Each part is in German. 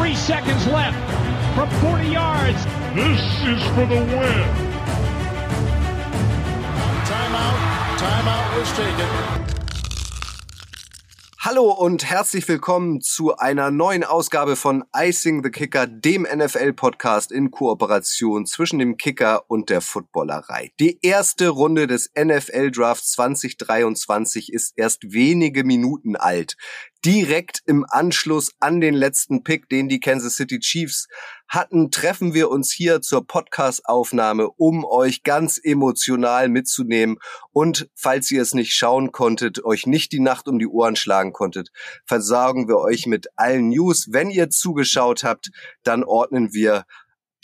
Three seconds left from 40 yards. This is for the win. Timeout. Timeout was taken. Hallo und herzlich willkommen zu einer neuen Ausgabe von Icing the Kicker, dem NFL-Podcast in Kooperation zwischen dem Kicker und der Footballerei. Die erste Runde des NFL-Drafts 2023 ist erst wenige Minuten alt direkt im Anschluss an den letzten Pick, den die Kansas City Chiefs hatten, treffen wir uns hier zur Podcast-Aufnahme, um euch ganz emotional mitzunehmen. Und falls ihr es nicht schauen konntet, euch nicht die Nacht um die Ohren schlagen konntet, versorgen wir euch mit allen News. Wenn ihr zugeschaut habt, dann ordnen wir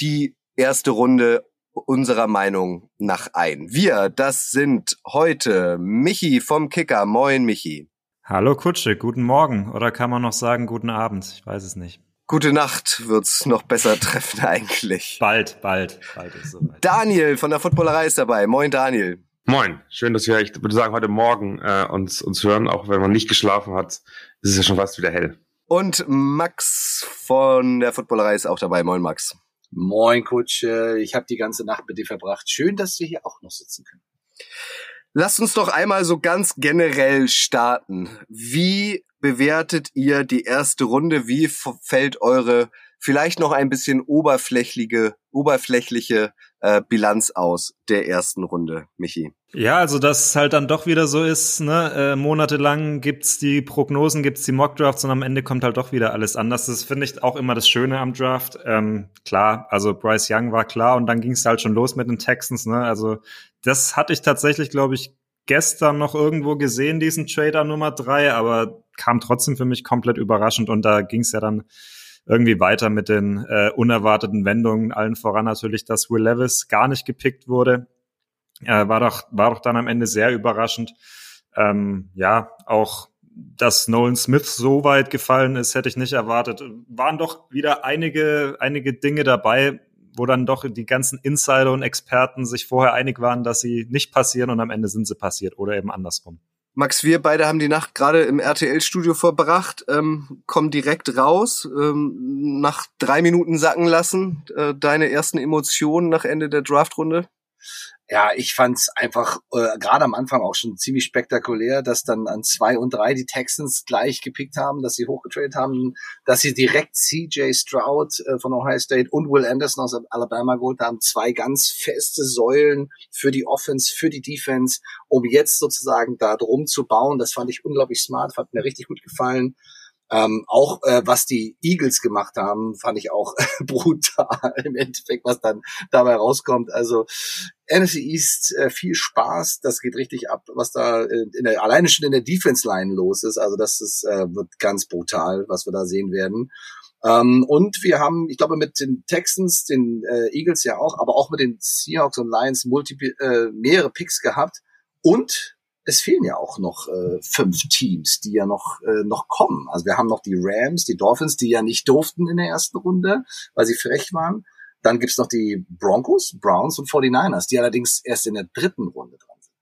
die erste Runde unserer Meinung nach ein. Wir, das sind heute Michi vom Kicker. Moin, Michi. Hallo Kutsche, guten Morgen oder kann man noch sagen guten Abend? Ich weiß es nicht. Gute Nacht wird's noch besser treffen eigentlich. Bald, bald, bald ist soweit. Daniel von der Footballerei ist dabei. Moin Daniel. Moin, schön, dass wir, ich würde sagen, heute Morgen äh, uns, uns hören, auch wenn man nicht geschlafen hat, ist es ja schon fast wieder hell. Und Max von der Footballerei ist auch dabei. Moin Max. Moin Kutsche, ich habe die ganze Nacht mit dir verbracht. Schön, dass wir hier auch noch sitzen können. Lasst uns doch einmal so ganz generell starten. Wie bewertet ihr die erste Runde? Wie fällt eure vielleicht noch ein bisschen oberflächliche, oberflächliche äh, Bilanz aus der ersten Runde, Michi? Ja, also dass es halt dann doch wieder so ist, ne, äh, monatelang gibt's die Prognosen, gibt's die Mockdrafts und am Ende kommt halt doch wieder alles anders. Das finde ich auch immer das Schöne am Draft. Ähm, klar, also Bryce Young war klar und dann ging's halt schon los mit den Texans, ne? Also das hatte ich tatsächlich, glaube ich, gestern noch irgendwo gesehen, diesen Trader Nummer drei, aber kam trotzdem für mich komplett überraschend und da ging's ja dann irgendwie weiter mit den äh, unerwarteten Wendungen, allen voran natürlich, dass Will Levis gar nicht gepickt wurde. Äh, war doch, war doch dann am Ende sehr überraschend. Ähm, ja, auch dass Nolan Smith so weit gefallen ist, hätte ich nicht erwartet. Waren doch wieder einige, einige Dinge dabei, wo dann doch die ganzen Insider und Experten sich vorher einig waren, dass sie nicht passieren und am Ende sind sie passiert oder eben andersrum. Max, wir beide haben die Nacht gerade im RTL-Studio verbracht, ähm, kommen direkt raus, ähm, nach drei Minuten sacken lassen. Äh, deine ersten Emotionen nach Ende der Draftrunde? Ja, ich fand's einfach äh, gerade am Anfang auch schon ziemlich spektakulär, dass dann an zwei und drei die Texans gleich gepickt haben, dass sie hochgetradet haben, dass sie direkt CJ Stroud äh, von Ohio State und Will Anderson aus Alabama geholt haben, zwei ganz feste Säulen für die Offense, für die Defense, um jetzt sozusagen da drum zu bauen. Das fand ich unglaublich smart, hat mir richtig gut gefallen. Ähm, auch äh, was die Eagles gemacht haben, fand ich auch brutal im Endeffekt, was dann dabei rauskommt. Also NFC East äh, viel Spaß, das geht richtig ab, was da äh, in der, alleine schon in der Defense Line los ist. Also das ist, äh, wird ganz brutal, was wir da sehen werden. Ähm, und wir haben, ich glaube, mit den Texans, den äh, Eagles ja auch, aber auch mit den Seahawks und Lions multi, äh, mehrere Picks gehabt. Und es fehlen ja auch noch äh, fünf Teams, die ja noch, äh, noch kommen. Also wir haben noch die Rams, die Dolphins, die ja nicht durften in der ersten Runde, weil sie frech waren. Dann gibt's noch die Broncos, Browns und 49ers, die allerdings erst in der dritten Runde dran sind.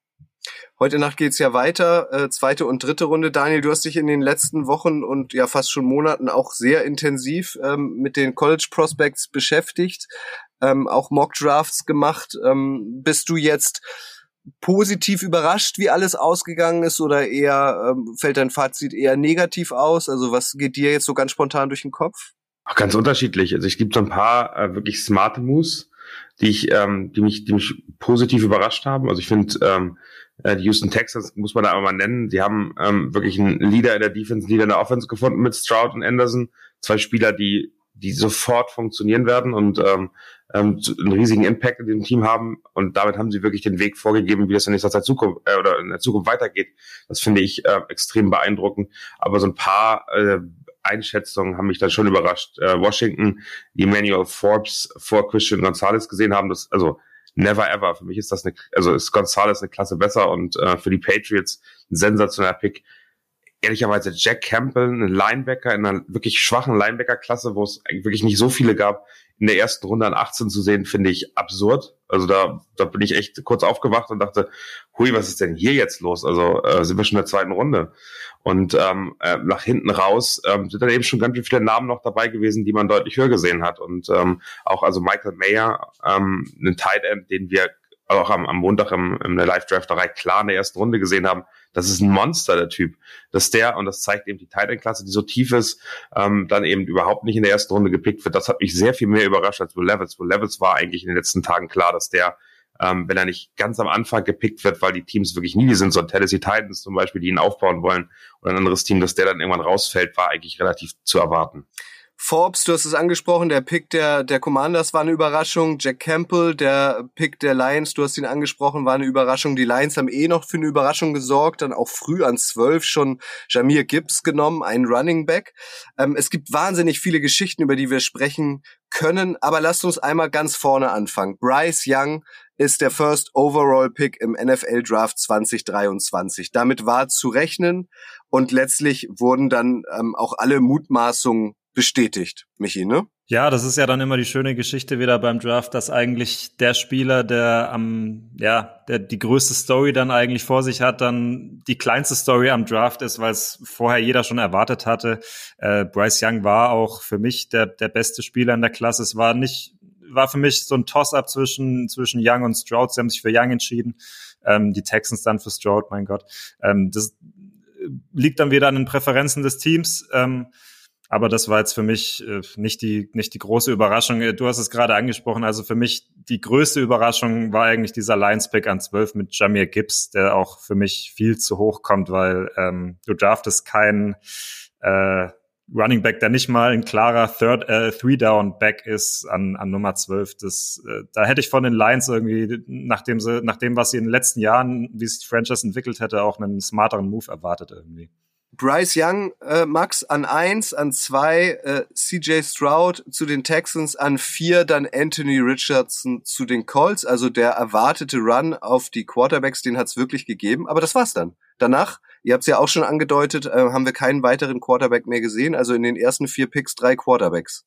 Heute Nacht geht's ja weiter, äh, zweite und dritte Runde. Daniel, du hast dich in den letzten Wochen und ja fast schon Monaten auch sehr intensiv ähm, mit den College Prospects beschäftigt, ähm, auch Mock Drafts gemacht. Ähm, bist du jetzt positiv überrascht, wie alles ausgegangen ist, oder eher ähm, fällt dein Fazit eher negativ aus? Also was geht dir jetzt so ganz spontan durch den Kopf? Ach, ganz unterschiedlich. Also ich gibt so ein paar äh, wirklich smarte Moves, die ich, ähm, die mich, die mich positiv überrascht haben. Also ich finde, ähm, äh, die Houston Texans muss man da einmal nennen. Die haben ähm, wirklich einen Leader in der Defense, einen Leader in der Offense gefunden mit Stroud und Anderson. Zwei Spieler, die die sofort funktionieren werden und ähm, ähm, einen riesigen Impact in dem Team haben. Und damit haben sie wirklich den Weg vorgegeben, wie das in nächster Zukunft äh, oder in der Zukunft weitergeht. Das finde ich äh, extrem beeindruckend. Aber so ein paar äh, Einschätzungen haben mich dann schon überrascht. Äh, Washington, die Emmanuel Forbes vor Christian Gonzalez gesehen haben, das also never ever. Für mich ist das eine, also ist Gonzalez eine Klasse besser und äh, für die Patriots ein sensationeller Pick ehrlicherweise Jack Campbell, ein Linebacker in einer wirklich schwachen Linebacker-Klasse, wo es wirklich nicht so viele gab, in der ersten Runde an 18 zu sehen, finde ich absurd. Also da, da bin ich echt kurz aufgewacht und dachte, hui, was ist denn hier jetzt los? Also äh, sind wir schon in der zweiten Runde. Und ähm, äh, nach hinten raus ähm, sind dann eben schon ganz viele Namen noch dabei gewesen, die man deutlich höher gesehen hat. Und ähm, auch also Michael Mayer, ähm, einen Tight End, den wir auch am, am Montag im, im Live-Drafterei klar in der ersten Runde gesehen haben, das ist ein Monster, der Typ. Dass der, und das zeigt eben die Tight End-Klasse, die so tief ist, ähm, dann eben überhaupt nicht in der ersten Runde gepickt wird. Das hat mich sehr viel mehr überrascht als Will Levels. Will Levels war eigentlich in den letzten Tagen klar, dass der ähm, wenn er nicht ganz am Anfang gepickt wird, weil die Teams wirklich nie sind, so Tennessee Titans zum Beispiel, die ihn aufbauen wollen, oder ein anderes Team, dass der dann irgendwann rausfällt, war eigentlich relativ zu erwarten. Forbes, du hast es angesprochen, der Pick der, der Commanders war eine Überraschung. Jack Campbell, der Pick der Lions, du hast ihn angesprochen, war eine Überraschung. Die Lions haben eh noch für eine Überraschung gesorgt, dann auch früh an zwölf schon Jamir Gibbs genommen, ein Running Back. Ähm, es gibt wahnsinnig viele Geschichten, über die wir sprechen können, aber lasst uns einmal ganz vorne anfangen. Bryce Young ist der First Overall Pick im NFL Draft 2023. Damit war zu rechnen und letztlich wurden dann ähm, auch alle Mutmaßungen bestätigt, Michi, ne? Ja, das ist ja dann immer die schöne Geschichte wieder beim Draft, dass eigentlich der Spieler, der am, ja, der die größte Story dann eigentlich vor sich hat, dann die kleinste Story am Draft ist, weil es vorher jeder schon erwartet hatte. Äh, Bryce Young war auch für mich der, der beste Spieler in der Klasse. Es war nicht, war für mich so ein Toss-up zwischen, zwischen Young und Stroud. Sie haben sich für Young entschieden. Ähm, die Texans dann für Stroud, mein Gott. Ähm, das liegt dann wieder an den Präferenzen des Teams. Ähm, aber das war jetzt für mich äh, nicht die nicht die große Überraschung. Äh, du hast es gerade angesprochen. Also für mich die größte Überraschung war eigentlich dieser Lions Pick an 12 mit Jamir Gibbs, der auch für mich viel zu hoch kommt, weil ähm, du draftest keinen äh, Running Back, der nicht mal ein klarer Third äh, Three Down Back ist an, an Nummer 12. Das, äh, da hätte ich von den Lions irgendwie, nachdem sie, nach dem, was sie in den letzten Jahren, wie sich die Franchise entwickelt hätte, auch einen smarteren Move erwartet irgendwie. Bryce Young, äh, Max, an eins, an zwei äh, CJ Stroud zu den Texans, an vier dann Anthony Richardson zu den Colts. Also der erwartete Run auf die Quarterbacks, den hat's wirklich gegeben. Aber das war's dann. Danach, ihr habt's ja auch schon angedeutet, äh, haben wir keinen weiteren Quarterback mehr gesehen. Also in den ersten vier Picks drei Quarterbacks.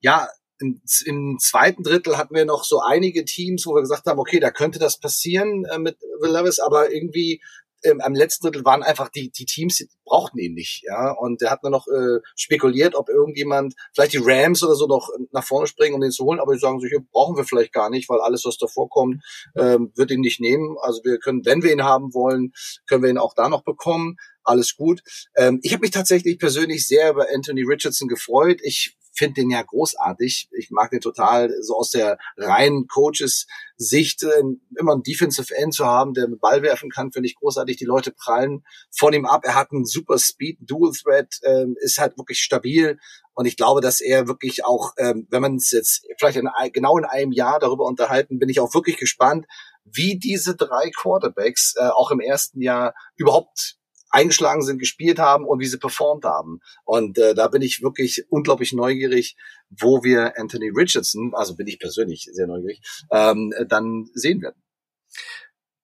Ja, im, im zweiten Drittel hatten wir noch so einige Teams, wo wir gesagt haben, okay, da könnte das passieren äh, mit Will Levis, aber irgendwie ähm, am letzten Drittel waren einfach die, die Teams, die brauchten ihn nicht, ja. Und er hat nur noch äh, spekuliert, ob irgendjemand, vielleicht die Rams oder so noch nach vorne springen, um den zu holen, aber die sagen sich, brauchen wir vielleicht gar nicht, weil alles, was davor kommt, ähm, wird ihn nicht nehmen. Also wir können, wenn wir ihn haben wollen, können wir ihn auch da noch bekommen. Alles gut. Ähm, ich habe mich tatsächlich persönlich sehr über Anthony Richardson gefreut. Ich finde den ja großartig. Ich mag den total so aus der reinen Coaches-Sicht äh, immer einen Defensive End zu haben, der mit Ball werfen kann, finde ich großartig. Die Leute prallen von ihm ab. Er hat einen super Speed, Dual Threat, ähm, ist halt wirklich stabil. Und ich glaube, dass er wirklich auch, ähm, wenn man es jetzt vielleicht in, genau in einem Jahr darüber unterhalten, bin ich auch wirklich gespannt, wie diese drei Quarterbacks äh, auch im ersten Jahr überhaupt eingeschlagen sind, gespielt haben und wie sie performt haben. Und äh, da bin ich wirklich unglaublich neugierig, wo wir Anthony Richardson, also bin ich persönlich sehr neugierig, ähm, dann sehen werden.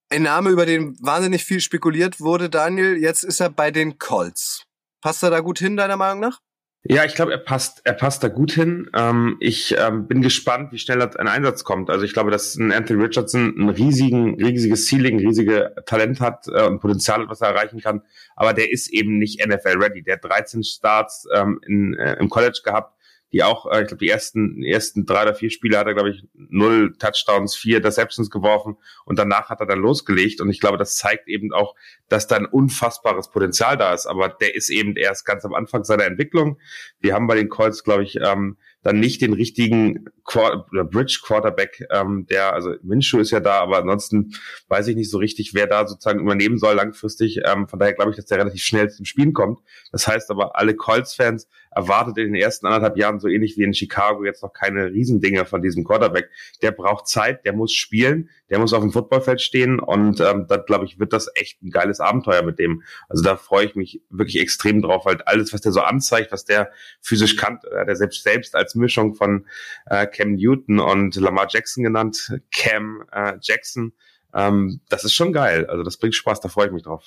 Ein Name, über den wahnsinnig viel spekuliert wurde, Daniel. Jetzt ist er bei den Colts. Passt er da gut hin, deiner Meinung nach? Ja, ich glaube, er passt, er passt da gut hin. Ähm, ich ähm, bin gespannt, wie schnell ein Einsatz kommt. Also ich glaube, dass ein Anthony Richardson ein riesigen, riesiges Ceiling, riesige Talent hat äh, und Potenzial, was er erreichen kann. Aber der ist eben nicht NFL ready. Der hat 13 Starts ähm, in, äh, im College gehabt die auch, äh, ich glaube, die ersten, ersten drei oder vier Spiele hat er, glaube ich, null Touchdowns, vier Deceptions geworfen und danach hat er dann losgelegt. Und ich glaube, das zeigt eben auch, dass da ein unfassbares Potenzial da ist. Aber der ist eben erst ganz am Anfang seiner Entwicklung. Wir haben bei den Colts, glaube ich, ähm, dann nicht den richtigen Quar Bridge Quarterback, ähm, der, also Minshew ist ja da, aber ansonsten weiß ich nicht so richtig, wer da sozusagen übernehmen soll langfristig. Ähm, von daher glaube ich, dass der relativ schnell zum Spielen kommt. Das heißt aber, alle Colts-Fans erwartet in den ersten anderthalb Jahren so ähnlich wie in Chicago jetzt noch keine Riesendinge von diesem Quarterback. Der braucht Zeit, der muss spielen, der muss auf dem Footballfeld stehen und ähm, da glaube ich, wird das echt ein geiles Abenteuer mit dem. Also da freue ich mich wirklich extrem drauf, weil alles, was der so anzeigt, was der physisch kann, äh, der selbst selbst als Mischung von äh, Cam Newton und Lamar Jackson genannt, Cam äh, Jackson, ähm, das ist schon geil. Also das bringt Spaß, da freue ich mich drauf.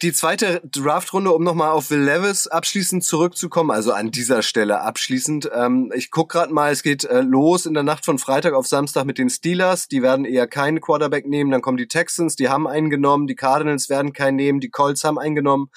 Die zweite Draftrunde, um nochmal auf Will Levis abschließend zurückzukommen, also an dieser Stelle abschließend. Ähm, ich guck gerade mal, es geht äh, los in der Nacht von Freitag auf Samstag mit den Steelers. Die werden eher keinen Quarterback nehmen. Dann kommen die Texans, die haben einen genommen. Die Cardinals werden keinen nehmen. Die Colts haben einen genommen.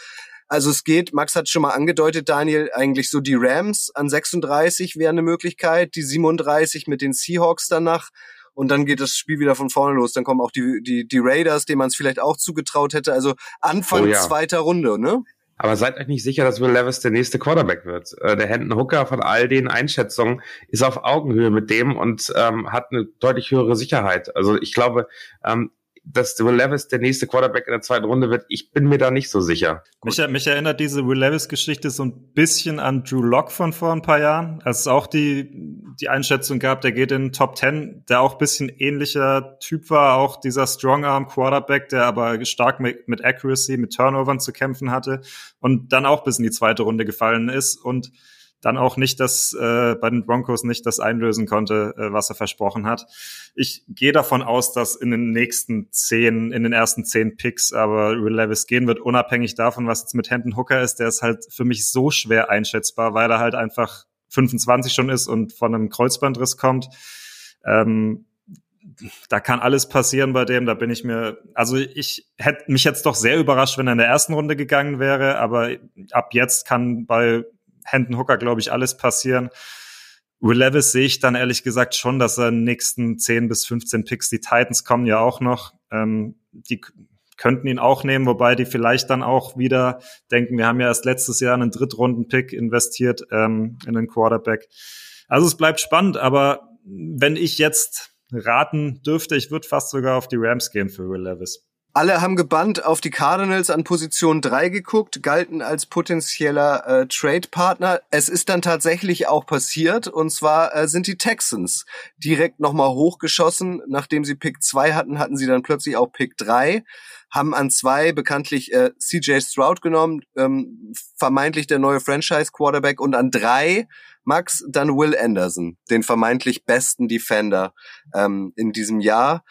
Also es geht, Max hat schon mal angedeutet, Daniel, eigentlich so die Rams an 36 wäre eine Möglichkeit, die 37 mit den Seahawks danach und dann geht das Spiel wieder von vorne los. Dann kommen auch die, die, die Raiders, denen man es vielleicht auch zugetraut hätte. Also Anfang oh ja. zweiter Runde, ne? Aber seid euch nicht sicher, dass Will Levis der nächste Quarterback wird. Äh, der Hendon Hooker von all den Einschätzungen ist auf Augenhöhe mit dem und ähm, hat eine deutlich höhere Sicherheit. Also ich glaube, ähm, dass Will Levis der nächste Quarterback in der zweiten Runde wird, ich bin mir da nicht so sicher. Mich, mich, erinnert diese Will Levis-Geschichte so ein bisschen an Drew Locke von vor ein paar Jahren, als es auch die, die Einschätzung gab, der geht in Top 10, der auch bisschen ähnlicher Typ war, auch dieser Strong-Arm-Quarterback, der aber stark mit, mit Accuracy, mit Turnovern zu kämpfen hatte und dann auch bis in die zweite Runde gefallen ist. Und dann auch nicht das äh, bei den Broncos nicht das einlösen konnte, äh, was er versprochen hat. Ich gehe davon aus, dass in den nächsten zehn, in den ersten zehn Picks aber Will Levis gehen wird, unabhängig davon, was jetzt mit Hendon Hooker ist. Der ist halt für mich so schwer einschätzbar, weil er halt einfach 25 schon ist und von einem Kreuzbandriss kommt. Ähm, da kann alles passieren bei dem, da bin ich mir, also ich hätte mich jetzt doch sehr überrascht, wenn er in der ersten Runde gegangen wäre, aber ab jetzt kann bei Hendon Hooker, glaube ich, alles passieren. Will Levis sehe ich dann ehrlich gesagt schon, dass er in den nächsten 10 bis 15 Picks, die Titans kommen ja auch noch, ähm, die könnten ihn auch nehmen, wobei die vielleicht dann auch wieder denken, wir haben ja erst letztes Jahr einen Drittrunden-Pick investiert ähm, in den Quarterback. Also es bleibt spannend, aber wenn ich jetzt raten dürfte, ich würde fast sogar auf die Rams gehen für Will Levis. Alle haben gebannt auf die Cardinals an Position 3 geguckt, galten als potenzieller äh, Trade-Partner. Es ist dann tatsächlich auch passiert und zwar äh, sind die Texans direkt nochmal hochgeschossen. Nachdem sie Pick 2 hatten, hatten sie dann plötzlich auch Pick 3, haben an 2 bekanntlich äh, CJ Stroud genommen, ähm, vermeintlich der neue Franchise-Quarterback und an 3 Max, dann Will Anderson, den vermeintlich besten Defender ähm, in diesem Jahr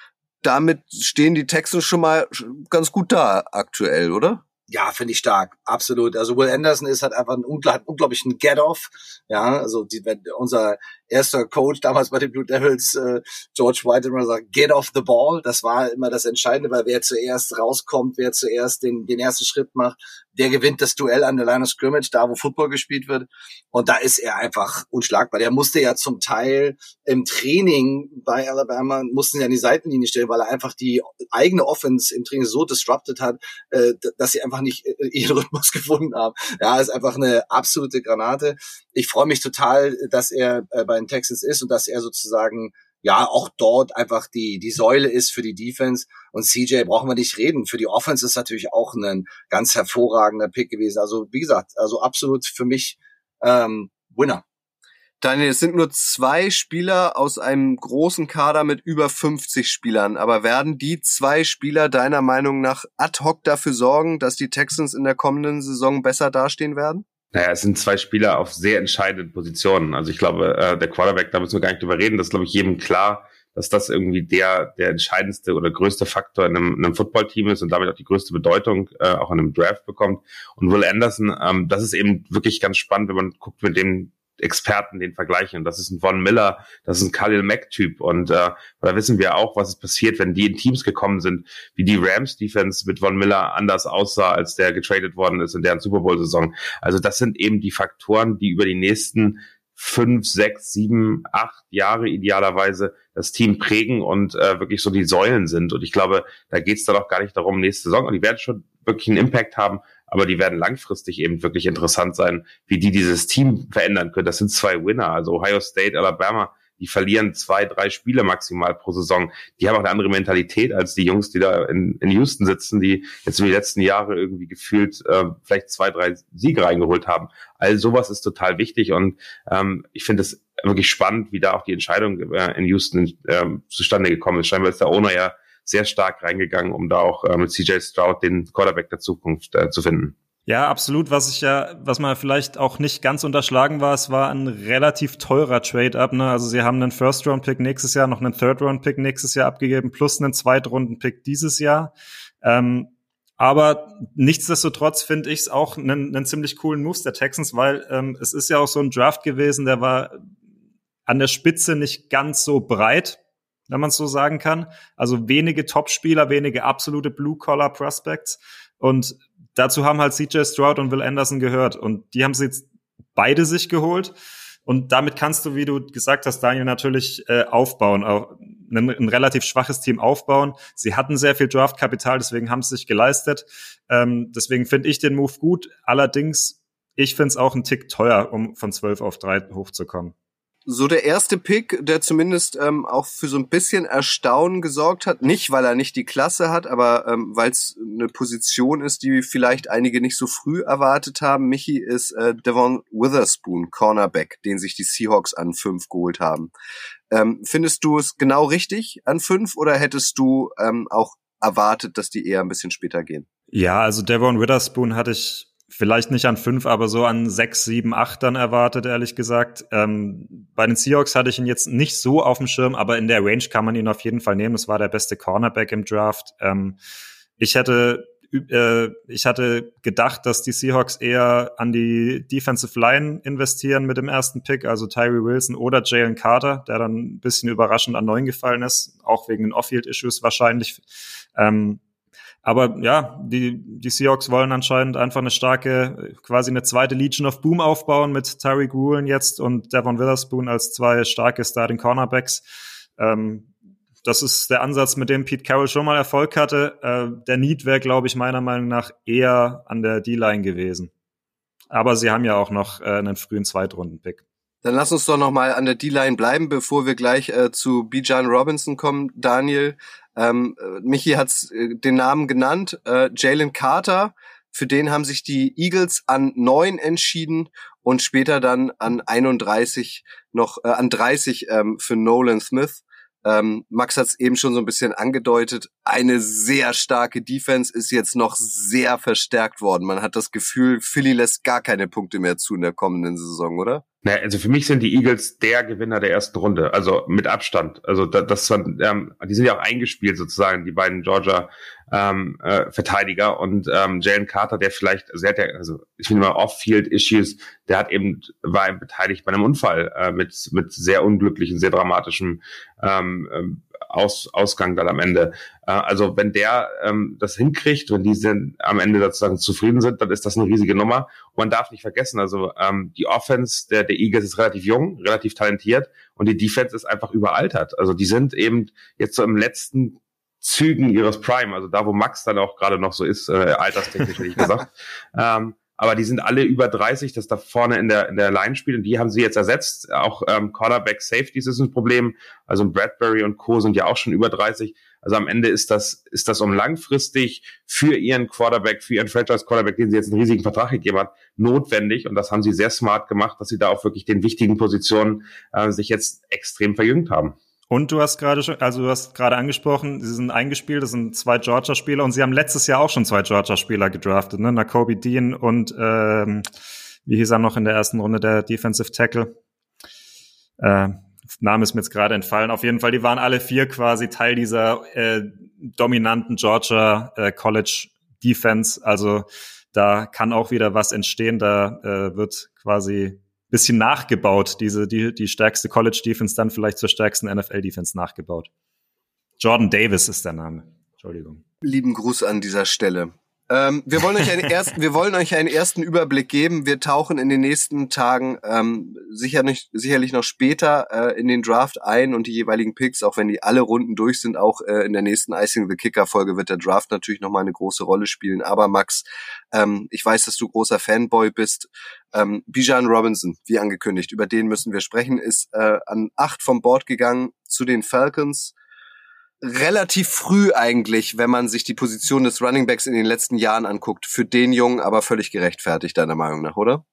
damit stehen die Texans schon mal ganz gut da aktuell, oder? Ja, finde ich stark, absolut. Also Will Anderson ist halt einfach ein unglaublichen Get-Off. Ja, also die, wenn unser erster Coach damals bei den Blue Devils, äh, George White, immer sagt, get off the ball. Das war immer das Entscheidende, weil wer zuerst rauskommt, wer zuerst den, den ersten Schritt macht, der gewinnt das Duell an der Line of Scrimmage, da wo Football gespielt wird. Und da ist er einfach unschlagbar. Der musste ja zum Teil im Training bei Alabama, mussten ja an die Seitenlinie stellen, weil er einfach die eigene Offense im Training so disrupted hat, äh, dass sie einfach nicht äh, ihren Rhythmus gefunden haben. Ja, ist einfach eine absolute Granate. Ich freue mich total, dass er äh, bei den Texans ist und dass er sozusagen ja auch dort einfach die die Säule ist für die Defense und CJ brauchen wir nicht reden. Für die Offense ist natürlich auch ein ganz hervorragender Pick gewesen. Also wie gesagt, also absolut für mich ähm, Winner. Daniel, es sind nur zwei Spieler aus einem großen Kader mit über 50 Spielern. Aber werden die zwei Spieler deiner Meinung nach ad hoc dafür sorgen, dass die Texans in der kommenden Saison besser dastehen werden? Naja, es sind zwei Spieler auf sehr entscheidenden Positionen. Also ich glaube, äh, der Quarterback, da müssen wir gar nicht drüber reden, das ist, glaube ich, jedem klar, dass das irgendwie der, der entscheidendste oder größte Faktor in einem, in einem Footballteam ist und damit auch die größte Bedeutung äh, auch in einem Draft bekommt. Und Will Anderson, ähm, das ist eben wirklich ganz spannend, wenn man guckt, mit dem Experten den vergleichen. Das ist ein Von Miller, das ist ein Khalil Mack-Typ. Und äh, da wissen wir auch, was ist passiert, wenn die in Teams gekommen sind, wie die Rams-Defense mit Von Miller anders aussah, als der getradet worden ist in deren Super Bowl-Saison. Also das sind eben die Faktoren, die über die nächsten fünf, sechs, sieben, acht Jahre idealerweise das Team prägen und äh, wirklich so die Säulen sind. Und ich glaube, da geht es dann auch gar nicht darum, nächste Saison, und die werden schon wirklich einen Impact haben, aber die werden langfristig eben wirklich interessant sein, wie die dieses Team verändern können. Das sind zwei Winner, also Ohio State, Alabama, die verlieren zwei, drei Spiele maximal pro Saison. Die haben auch eine andere Mentalität als die Jungs, die da in, in Houston sitzen, die jetzt in den letzten Jahre irgendwie gefühlt äh, vielleicht zwei, drei Siege reingeholt haben. All sowas ist total wichtig und ähm, ich finde es wirklich spannend, wie da auch die Entscheidung äh, in Houston äh, zustande gekommen ist. Scheinbar ist der Owner ja sehr stark reingegangen, um da auch äh, mit CJ Stroud den Quarterback der Zukunft äh, zu finden. Ja, absolut. Was ich ja, was man vielleicht auch nicht ganz unterschlagen war, es war ein relativ teurer Trade-up. Ne? Also sie haben einen First-Round-Pick nächstes Jahr, noch einen Third-Round-Pick nächstes Jahr abgegeben, plus einen Zweitrunden-Pick dieses Jahr. Ähm, Aber nichtsdestotrotz finde ich es auch einen, einen ziemlich coolen Moves der Texans, weil ähm, es ist ja auch so ein Draft gewesen, der war an der Spitze nicht ganz so breit, wenn man es so sagen kann. Also wenige Topspieler, wenige absolute Blue-Collar-Prospects. Und dazu haben halt CJ Stroud und Will Anderson gehört. Und die haben sie jetzt beide sich geholt. Und damit kannst du, wie du gesagt hast, Daniel, natürlich äh, aufbauen, auch ein, ein relativ schwaches Team aufbauen. Sie hatten sehr viel Draftkapital, deswegen haben sie sich geleistet. Ähm, deswegen finde ich den Move gut. Allerdings, ich finde es auch ein Tick teuer, um von 12 auf 3 hochzukommen so der erste Pick, der zumindest ähm, auch für so ein bisschen Erstaunen gesorgt hat. Nicht, weil er nicht die Klasse hat, aber ähm, weil es eine Position ist, die vielleicht einige nicht so früh erwartet haben. Michi ist äh, Devon Witherspoon, Cornerback, den sich die Seahawks an fünf geholt haben. Ähm, findest du es genau richtig an fünf oder hättest du ähm, auch erwartet, dass die eher ein bisschen später gehen? Ja, also Devon Witherspoon hatte ich vielleicht nicht an fünf, aber so an sechs, sieben, acht dann erwartet, ehrlich gesagt. Ähm, bei den Seahawks hatte ich ihn jetzt nicht so auf dem Schirm, aber in der Range kann man ihn auf jeden Fall nehmen. Es war der beste Cornerback im Draft. Ähm, ich hätte äh, ich hatte gedacht, dass die Seahawks eher an die Defensive Line investieren mit dem ersten Pick, also Tyree Wilson oder Jalen Carter, der dann ein bisschen überraschend an neun gefallen ist, auch wegen den Off-Field-Issues wahrscheinlich. Ähm, aber ja, die, die Seahawks wollen anscheinend einfach eine starke, quasi eine zweite Legion of Boom aufbauen mit Tyreek Woolen jetzt und Devon Witherspoon als zwei starke Starting Cornerbacks. Ähm, das ist der Ansatz, mit dem Pete Carroll schon mal Erfolg hatte. Äh, der Need wäre, glaube ich, meiner Meinung nach eher an der D-Line gewesen. Aber sie haben ja auch noch äh, einen frühen Zweitrunden-Pick. Dann lass uns doch noch mal an der D-Line bleiben, bevor wir gleich äh, zu Bijan Robinson kommen, Daniel. Ähm, äh, Michi hat äh, den Namen genannt, äh, Jalen Carter. Für den haben sich die Eagles an neun entschieden und später dann an 31 noch äh, an 30 ähm, für Nolan Smith. Ähm, Max hat es eben schon so ein bisschen angedeutet. Eine sehr starke Defense ist jetzt noch sehr verstärkt worden. Man hat das Gefühl, Philly lässt gar keine Punkte mehr zu in der kommenden Saison, oder? Naja, also für mich sind die Eagles der Gewinner der ersten Runde, also mit Abstand. Also das, das ähm, die sind ja auch eingespielt sozusagen, die beiden Georgia ähm, äh, Verteidiger und ähm, Jalen Carter, der vielleicht, also, der, also ich finde mal Off-Field-Issues, der hat eben war eben beteiligt bei einem Unfall äh, mit mit sehr unglücklichen, sehr dramatischem ähm, ähm aus, Ausgang dann am Ende. Äh, also wenn der ähm, das hinkriegt, wenn die sind, am Ende sozusagen zufrieden sind, dann ist das eine riesige Nummer. Und man darf nicht vergessen, also ähm, die Offense der, der Eagles ist relativ jung, relativ talentiert und die Defense ist einfach überaltert. Also die sind eben jetzt so im letzten Zügen ihres Prime, also da, wo Max dann auch gerade noch so ist, äh, alterstechnisch hätte ich gesagt. ähm, aber die sind alle über 30, das da vorne in der, in der Line spielt und die haben sie jetzt ersetzt. Auch ähm, Cornerback Safeties ist ein Problem. Also Bradbury und Co. sind ja auch schon über 30. Also am Ende ist das, ist das um langfristig für ihren Quarterback, für ihren Franchise Quarterback, den sie jetzt einen riesigen Vertrag gegeben hat, notwendig. Und das haben sie sehr smart gemacht, dass sie da auch wirklich den wichtigen Positionen äh, sich jetzt extrem verjüngt haben. Und du hast gerade schon, also du hast gerade angesprochen, sie sind eingespielt, das sind zwei Georgia-Spieler und sie haben letztes Jahr auch schon zwei Georgia-Spieler gedraftet, ne? Nakobe Dean und ähm, wie hieß er noch in der ersten Runde, der Defensive Tackle? Äh, Name ist mir jetzt gerade entfallen. Auf jeden Fall, die waren alle vier quasi Teil dieser äh, dominanten Georgia äh, College Defense. Also da kann auch wieder was entstehen. Da äh, wird quasi bisschen nachgebaut, diese, die, die stärkste College-Defense dann vielleicht zur stärksten NFL-Defense nachgebaut. Jordan Davis ist der Name. Entschuldigung. Lieben Gruß an dieser Stelle. Ähm, wir, wollen euch einen ersten, wir wollen euch einen ersten Überblick geben. Wir tauchen in den nächsten Tagen ähm, sicher nicht, sicherlich noch später äh, in den Draft ein und die jeweiligen Picks, auch wenn die alle Runden durch sind, auch äh, in der nächsten Icing the Kicker Folge wird der Draft natürlich nochmal eine große Rolle spielen. Aber Max, ähm, ich weiß, dass du großer Fanboy bist. Ähm, Bijan Robinson, wie angekündigt, über den müssen wir sprechen, ist äh, an acht vom Board gegangen zu den Falcons relativ früh eigentlich, wenn man sich die Position des Running Backs in den letzten Jahren anguckt. Für den Jungen aber völlig gerechtfertigt, deiner Meinung nach, oder?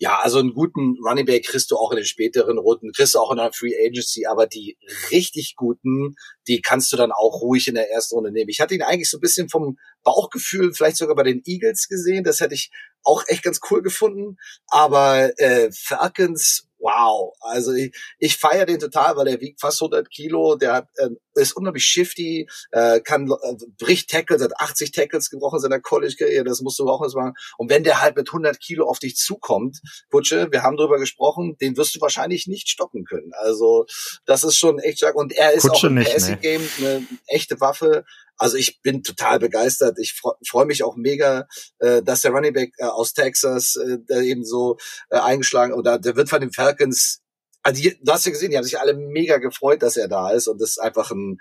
Ja, also einen guten Running Back kriegst du auch in den späteren Runden, kriegst du auch in der Free Agency, aber die richtig guten, die kannst du dann auch ruhig in der ersten Runde nehmen. Ich hatte ihn eigentlich so ein bisschen vom Bauchgefühl, vielleicht sogar bei den Eagles gesehen, das hätte ich auch echt ganz cool gefunden, aber äh, Falcons wow. Also ich, ich feiere den total, weil er wiegt fast 100 Kilo, der hat, äh, ist unglaublich shifty, äh, kann äh, bricht Tackles, hat 80 Tackles gebrochen in seiner College-Karriere, das musst du auch was machen. Und wenn der halt mit 100 Kilo auf dich zukommt, Kutsche, wir haben drüber gesprochen, den wirst du wahrscheinlich nicht stoppen können. Also das ist schon echt stark. Und er ist Kutsche auch im Passing-Game nee. eine echte Waffe. Also ich bin total begeistert. Ich freue freu mich auch mega, äh, dass der Running Back äh, aus Texas äh, der eben so äh, eingeschlagen oder der wird von den Falcons also die, du hast ja gesehen, die haben sich alle mega gefreut, dass er da ist und das ist einfach ein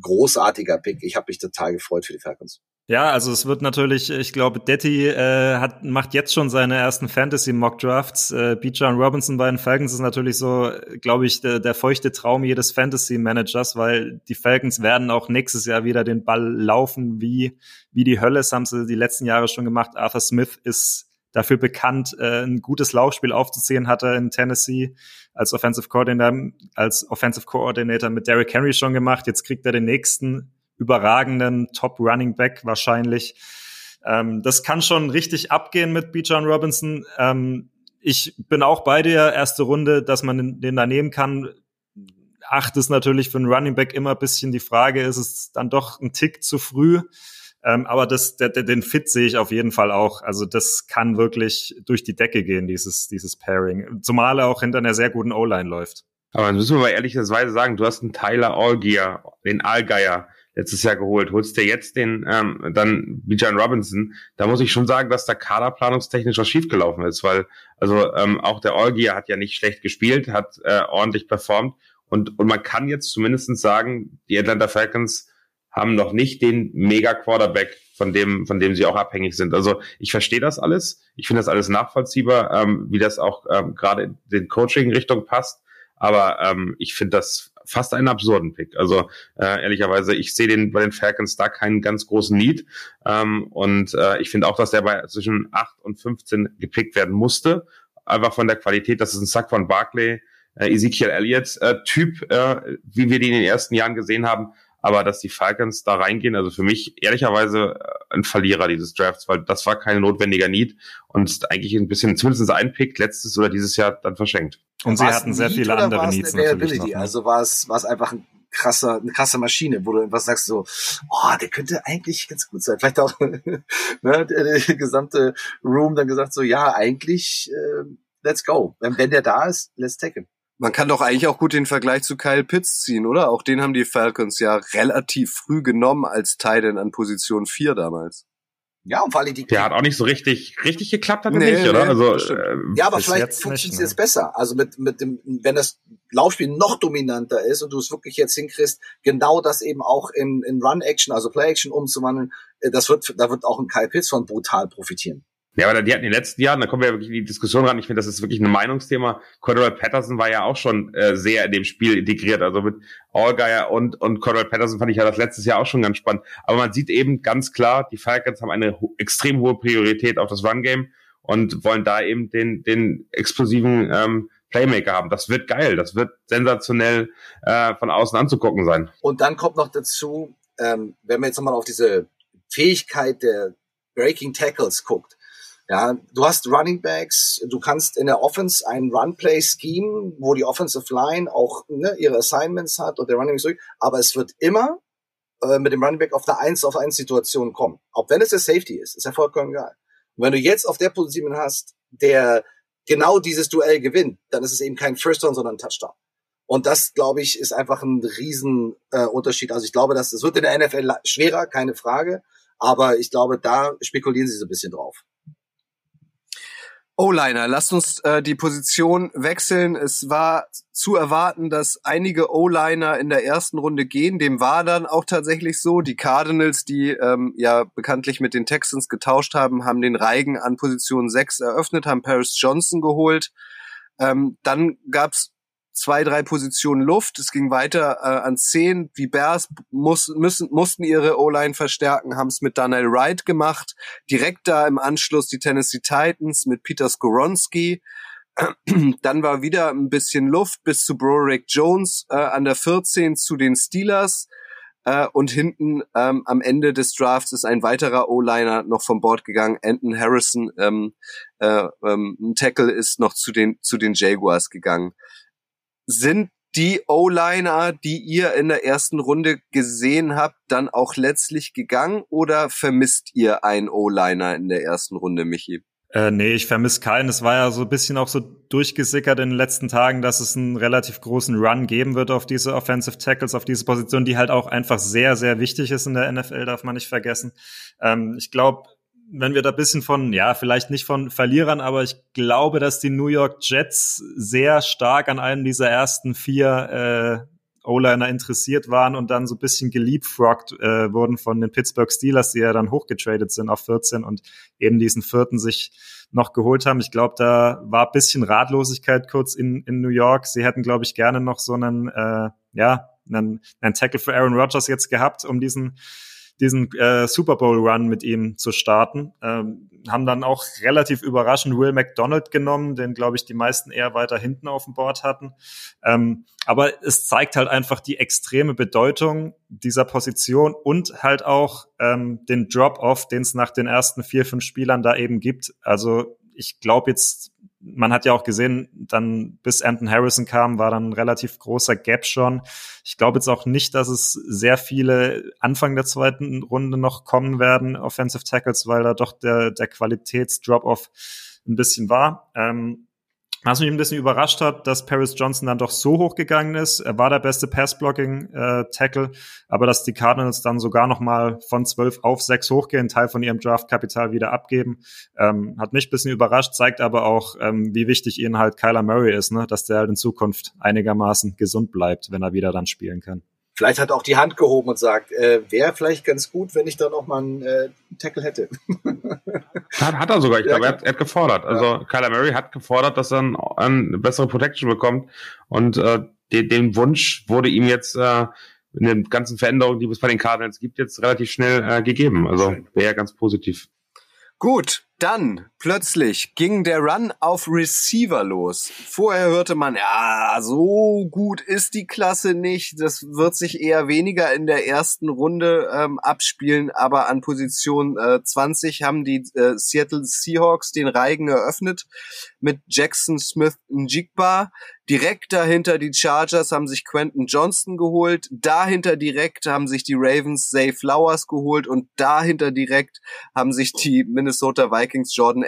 großartiger Pick. Ich habe mich total gefreut für die Falcons. Ja, also es wird natürlich, ich glaube, Detti äh, hat, macht jetzt schon seine ersten Fantasy-Mock-Drafts. Äh, und Robinson bei den Falcons ist natürlich so, glaube ich, der, der feuchte Traum jedes Fantasy-Managers, weil die Falcons werden auch nächstes Jahr wieder den Ball laufen wie, wie die Hölle. Das haben sie die letzten Jahre schon gemacht. Arthur Smith ist dafür bekannt, äh, ein gutes Laufspiel aufzuziehen, hatte in Tennessee als Offensive Coordinator, als Offensive Coordinator mit Derrick Henry schon gemacht. Jetzt kriegt er den nächsten überragenden Top Running Back wahrscheinlich. Ähm, das kann schon richtig abgehen mit Bijan Robinson. Ähm, ich bin auch bei dir, erste Runde, dass man den da nehmen kann. Acht ist natürlich für einen Running Back immer ein bisschen die Frage, ist es dann doch ein Tick zu früh? Ähm, aber das, der, den Fit sehe ich auf jeden Fall auch. Also das kann wirklich durch die Decke gehen, dieses, dieses Pairing. Zumal er auch hinter einer sehr guten O-Line läuft. Aber dann müssen wir mal ehrlicherweise sagen, du hast einen Tyler Allgear, den Allgeier, letztes Jahr geholt. Holst dir jetzt den ähm, dann Bijan Robinson, da muss ich schon sagen, dass da kaderplanungstechnisch was schiefgelaufen ist, weil also ähm, auch der Olgier hat ja nicht schlecht gespielt, hat äh, ordentlich performt und und man kann jetzt zumindestens sagen, die Atlanta Falcons haben noch nicht den Mega Quarterback, von dem von dem sie auch abhängig sind. Also ich verstehe das alles, ich finde das alles nachvollziehbar, ähm, wie das auch ähm, gerade in den Coaching Richtung passt. Aber ähm, ich finde das fast einen absurden Pick. Also äh, ehrlicherweise, ich sehe den bei den Falcons da keinen ganz großen Need. Ähm, und äh, ich finde auch, dass der bei zwischen 8 und 15 gepickt werden musste. Einfach von der Qualität, das ist ein Sack von Barclay, äh, Ezekiel Elliott äh, Typ, äh, wie wir den in den ersten Jahren gesehen haben. Aber dass die Falcons da reingehen, also für mich ehrlicherweise äh, ein Verlierer dieses Drafts, weil das war kein notwendiger Need und eigentlich ein bisschen, zumindest ein Pick letztes oder dieses Jahr dann verschenkt. Und sie hatten sehr viele andere Needs natürlich noch, ne? Also war es, war es einfach ein krasser, eine krasse Maschine, wo du irgendwas sagst so, oh, der könnte eigentlich ganz gut sein. Vielleicht auch ne, der, der gesamte Room dann gesagt so, ja, eigentlich, äh, let's go. Wenn, wenn der da ist, let's take him. Man kann doch eigentlich auch gut den Vergleich zu Kyle Pitts ziehen, oder? Auch den haben die Falcons ja relativ früh genommen als Titan an Position 4 damals. Ja, und vor allem die. Der hat auch nicht so richtig, richtig geklappt, hat er nee, nicht, nee, oder? Also, äh, ja, aber vielleicht funktioniert es jetzt besser. Also mit, mit dem, wenn das Laufspiel noch dominanter ist und du es wirklich jetzt hinkriegst, genau das eben auch in, in Run-Action, also Play-Action umzuwandeln, äh, das wird, da wird auch ein Kyle Pitts von brutal profitieren. Ja, aber die hatten in den letzten Jahren, da kommen wir ja wirklich in die Diskussion ran, ich finde, das ist wirklich ein Meinungsthema. Cordell Patterson war ja auch schon äh, sehr in dem Spiel integriert, also mit Allgeier und, und Cordell Patterson fand ich ja das letztes Jahr auch schon ganz spannend. Aber man sieht eben ganz klar, die Falcons haben eine ho extrem hohe Priorität auf das Run-Game und wollen da eben den, den explosiven ähm, Playmaker haben. Das wird geil, das wird sensationell äh, von außen anzugucken sein. Und dann kommt noch dazu, ähm, wenn man jetzt nochmal auf diese Fähigkeit der Breaking Tackles guckt, ja, du hast Running Backs, du kannst in der Offense ein Run-Play-Scheme, wo die Offensive Line auch ne, ihre Assignments hat und der Running Back, aber es wird immer äh, mit dem Running Back auf der 1 auf 1 Situation kommen. Auch wenn es der Safety ist, ist ja vollkommen egal. Und wenn du jetzt auf der Position hast, der genau dieses Duell gewinnt, dann ist es eben kein First Down, sondern ein Touchdown. Und das, glaube ich, ist einfach ein riesen äh. Also ich glaube, dass es wird in der NFL schwerer, keine Frage. Aber ich glaube, da spekulieren sie so ein bisschen drauf. O-Liner, lasst uns äh, die Position wechseln. Es war zu erwarten, dass einige O-Liner in der ersten Runde gehen. Dem war dann auch tatsächlich so. Die Cardinals, die ähm, ja bekanntlich mit den Texans getauscht haben, haben den Reigen an Position 6 eröffnet, haben Paris Johnson geholt. Ähm, dann gab's zwei, drei Positionen Luft. Es ging weiter äh, an zehn. Die Bears muss, müssen, mussten ihre O-Line verstärken, haben es mit Daniel Wright gemacht. Direkt da im Anschluss die Tennessee Titans mit Peter Skoronski. Dann war wieder ein bisschen Luft bis zu Broderick Jones äh, an der 14 zu den Steelers. Äh, und hinten ähm, am Ende des Drafts ist ein weiterer O-Liner noch vom Bord gegangen, Anton Harrison. Ähm, äh, ähm, ein Tackle ist noch zu den, zu den Jaguars gegangen. Sind die O-Liner, die ihr in der ersten Runde gesehen habt, dann auch letztlich gegangen oder vermisst ihr einen O-Liner in der ersten Runde, Michi? Äh, nee, ich vermisse keinen. Es war ja so ein bisschen auch so durchgesickert in den letzten Tagen, dass es einen relativ großen Run geben wird auf diese Offensive Tackles, auf diese Position, die halt auch einfach sehr, sehr wichtig ist in der NFL, darf man nicht vergessen. Ähm, ich glaube, wenn wir da bisschen von, ja, vielleicht nicht von Verlierern, aber ich glaube, dass die New York Jets sehr stark an einem dieser ersten vier äh, O-Liner interessiert waren und dann so ein bisschen geliebfroggt äh, wurden von den Pittsburgh Steelers, die ja dann hochgetradet sind auf 14 und eben diesen vierten sich noch geholt haben. Ich glaube, da war bisschen Ratlosigkeit kurz in, in New York. Sie hätten, glaube ich, gerne noch so einen, äh, ja, einen, einen Tackle für Aaron Rodgers jetzt gehabt, um diesen diesen äh, Super Bowl Run mit ihm zu starten. Ähm, haben dann auch relativ überraschend Will McDonald genommen, den glaube ich die meisten eher weiter hinten auf dem Board hatten. Ähm, aber es zeigt halt einfach die extreme Bedeutung dieser Position und halt auch ähm, den Drop-off, den es nach den ersten vier, fünf Spielern da eben gibt. Also ich glaube jetzt man hat ja auch gesehen, dann bis Anton Harrison kam, war dann ein relativ großer Gap schon. Ich glaube jetzt auch nicht, dass es sehr viele Anfang der zweiten Runde noch kommen werden, Offensive Tackles, weil da doch der, der Qualitätsdrop-off ein bisschen war. Ähm, was mich ein bisschen überrascht hat, dass Paris Johnson dann doch so hoch gegangen ist. Er war der beste Pass-Blocking-Tackle, äh, aber dass die Cardinals dann sogar noch mal von 12 auf 6 hochgehen, Teil von ihrem Draftkapital wieder abgeben, ähm, hat mich ein bisschen überrascht, zeigt aber auch, ähm, wie wichtig ihnen halt Kyler Murray ist, ne? dass der halt in Zukunft einigermaßen gesund bleibt, wenn er wieder dann spielen kann vielleicht hat auch die Hand gehoben und sagt, äh, wäre vielleicht ganz gut, wenn ich da noch mal einen äh, Tackle hätte. hat, hat er sogar, ich ja, glaube, er hat, er hat gefordert. Also ja. Kyler Murray hat gefordert, dass er ein, eine bessere Protection bekommt und äh, den, den Wunsch wurde ihm jetzt äh, in den ganzen Veränderungen, die es bei den Cardinals gibt, jetzt relativ schnell äh, gegeben. Also wäre ja ganz positiv. Gut, dann plötzlich ging der Run auf Receiver los. Vorher hörte man, ja, so gut ist die Klasse nicht. Das wird sich eher weniger in der ersten Runde ähm, abspielen. Aber an Position äh, 20 haben die äh, Seattle Seahawks den Reigen eröffnet mit Jackson Smith Njigba. Direkt dahinter die Chargers haben sich Quentin Johnston geholt. Dahinter direkt haben sich die Ravens Zay Flowers geholt. Und dahinter direkt haben sich die Minnesota Vikings Jordan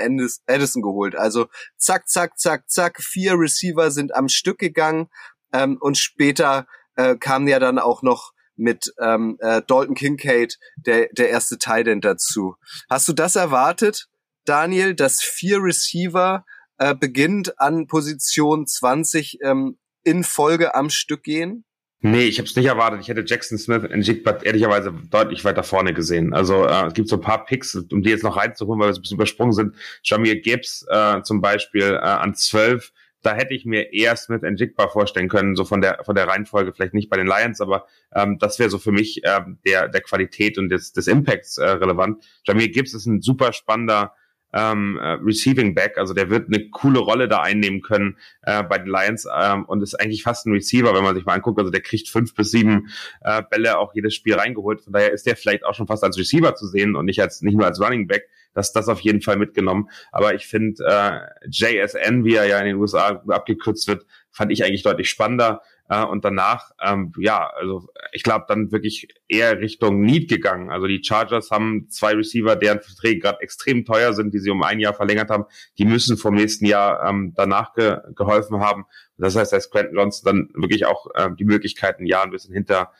Addison geholt. Also zack, zack, zack, zack. Vier Receiver sind am Stück gegangen. Ähm, und später äh, kam ja dann auch noch mit ähm, äh, Dalton Kincaid der, der erste Tight dazu. Hast du das erwartet, Daniel, dass vier Receiver äh, beginnt an Position 20 ähm, in Folge am Stück gehen? Nee, ich habe es nicht erwartet. Ich hätte Jackson Smith in Jigbat ehrlicherweise deutlich weiter vorne gesehen. Also äh, es gibt so ein paar Picks, um die jetzt noch reinzuholen, weil wir ein bisschen übersprungen sind. Jamir Gibbs äh, zum Beispiel äh, an 12. Da hätte ich mir eher Smith and Jigba vorstellen können, so von der von der Reihenfolge, vielleicht nicht bei den Lions, aber ähm, das wäre so für mich äh, der der Qualität und des, des Impacts äh, relevant. Jamir Gibbs ist ein super spannender ähm, äh, Receiving Back. Also der wird eine coole Rolle da einnehmen können äh, bei den Lions ähm, und ist eigentlich fast ein Receiver, wenn man sich mal anguckt. Also der kriegt fünf bis sieben äh, Bälle auch jedes Spiel reingeholt. Von daher ist der vielleicht auch schon fast als Receiver zu sehen und nicht als nicht nur als Running Back. Das das auf jeden Fall mitgenommen. Aber ich finde äh, JSN, wie er ja in den USA abgekürzt wird, fand ich eigentlich deutlich spannender. Äh, und danach, ähm, ja, also ich glaube, dann wirklich eher Richtung Need gegangen. Also die Chargers haben zwei Receiver, deren Verträge gerade extrem teuer sind, die sie um ein Jahr verlängert haben. Die müssen vom nächsten Jahr ähm, danach ge geholfen haben. Das heißt, dass Quentin Johnson dann wirklich auch äh, die Möglichkeiten, ja, ein bisschen hinter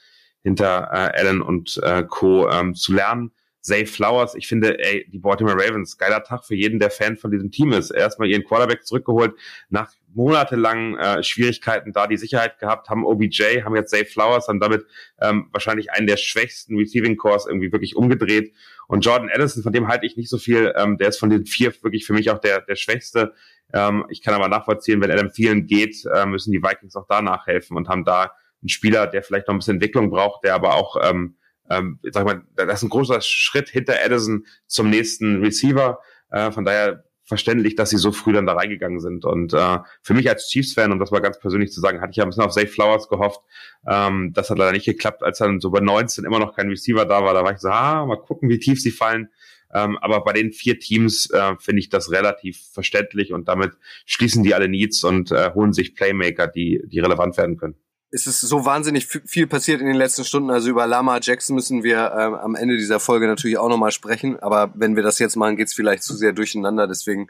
hinter äh, Allen und äh, Co. Ähm, zu lernen. Zay Flowers, ich finde, ey, die Baltimore Ravens, geiler Tag für jeden, der Fan von diesem Team ist. Erstmal ihren Quarterback zurückgeholt, nach monatelangen äh, Schwierigkeiten da die Sicherheit gehabt, haben OBJ, haben jetzt Zay Flowers, haben damit ähm, wahrscheinlich einen der schwächsten Receiving Cores irgendwie wirklich umgedreht. Und Jordan Addison, von dem halte ich nicht so viel, ähm, der ist von den vier wirklich für mich auch der, der schwächste. Ähm, ich kann aber nachvollziehen, wenn Adam Thielen geht, äh, müssen die Vikings auch da nachhelfen und haben da einen Spieler, der vielleicht noch ein bisschen Entwicklung braucht, der aber auch ähm, ähm, sag mal, das ist ein großer Schritt hinter Edison zum nächsten Receiver. Äh, von daher verständlich, dass sie so früh dann da reingegangen sind. Und äh, für mich als Chiefs-Fan, um das mal ganz persönlich zu sagen, hatte ich ja ein bisschen auf Safe Flowers gehofft. Ähm, das hat leider nicht geklappt, als dann so bei 19 immer noch kein Receiver da war. Da war ich so, ah, mal gucken, wie tief sie fallen. Ähm, aber bei den vier Teams äh, finde ich das relativ verständlich und damit schließen die alle Needs und äh, holen sich Playmaker, die, die relevant werden können es ist so wahnsinnig viel passiert in den letzten Stunden. Also über Lama Jackson müssen wir ähm, am Ende dieser Folge natürlich auch nochmal sprechen. Aber wenn wir das jetzt machen, geht's vielleicht zu sehr durcheinander. Deswegen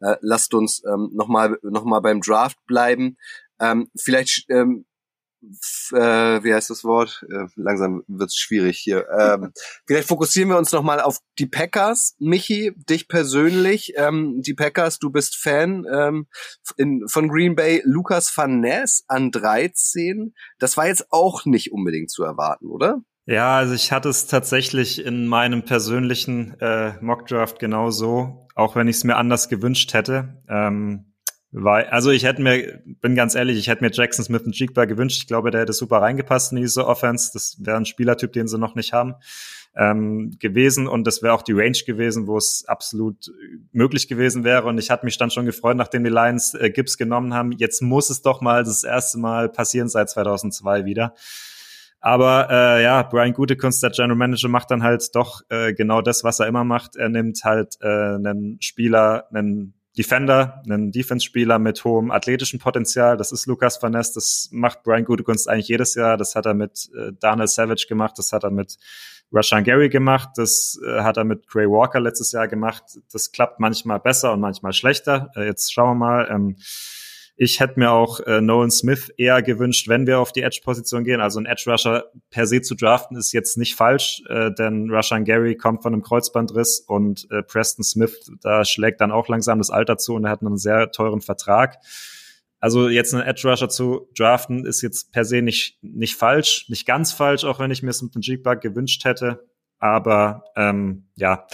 äh, lasst uns ähm, nochmal noch mal beim Draft bleiben. Ähm, vielleicht ähm, äh, wie heißt das Wort? Äh, langsam wird's schwierig hier. Ähm, vielleicht fokussieren wir uns nochmal auf die Packers. Michi, dich persönlich. Ähm, die Packers, du bist Fan ähm, in, von Green Bay. Lukas Van Ness an 13. Das war jetzt auch nicht unbedingt zu erwarten, oder? Ja, also ich hatte es tatsächlich in meinem persönlichen äh, Mockdraft genauso, auch wenn ich es mir anders gewünscht hätte. Ähm, weil, also ich hätte mir, bin ganz ehrlich, ich hätte mir Jackson Smith und Jigba gewünscht. Ich glaube, der hätte super reingepasst in diese Offense. Das wäre ein Spielertyp, den sie noch nicht haben, ähm, gewesen. Und das wäre auch die Range gewesen, wo es absolut möglich gewesen wäre. Und ich hatte mich dann schon gefreut, nachdem die Lions äh, Gibbs genommen haben. Jetzt muss es doch mal das erste Mal passieren seit 2002 wieder. Aber äh, ja, Brian Gutekunst, der General Manager, macht dann halt doch äh, genau das, was er immer macht. Er nimmt halt äh, einen Spieler, einen Defender, einen Defense-Spieler mit hohem athletischen Potenzial. Das ist Lukas Van Ness. Das macht Brian Gutekunst eigentlich jedes Jahr. Das hat er mit äh, Daniel Savage gemacht. Das hat er mit Rashan Gary gemacht. Das äh, hat er mit Gray Walker letztes Jahr gemacht. Das klappt manchmal besser und manchmal schlechter. Äh, jetzt schauen wir mal. Ähm, ich hätte mir auch äh, Nolan Smith eher gewünscht, wenn wir auf die Edge-Position gehen. Also ein Edge-Rusher per se zu draften ist jetzt nicht falsch, äh, denn Rushan Gary kommt von einem Kreuzbandriss und äh, Preston Smith, da schlägt dann auch langsam das Alter zu und er hat einen sehr teuren Vertrag. Also jetzt einen Edge Rusher zu draften ist jetzt per se nicht, nicht falsch, nicht ganz falsch, auch wenn ich mir es mit dem G-Bug gewünscht hätte. Aber ähm, ja,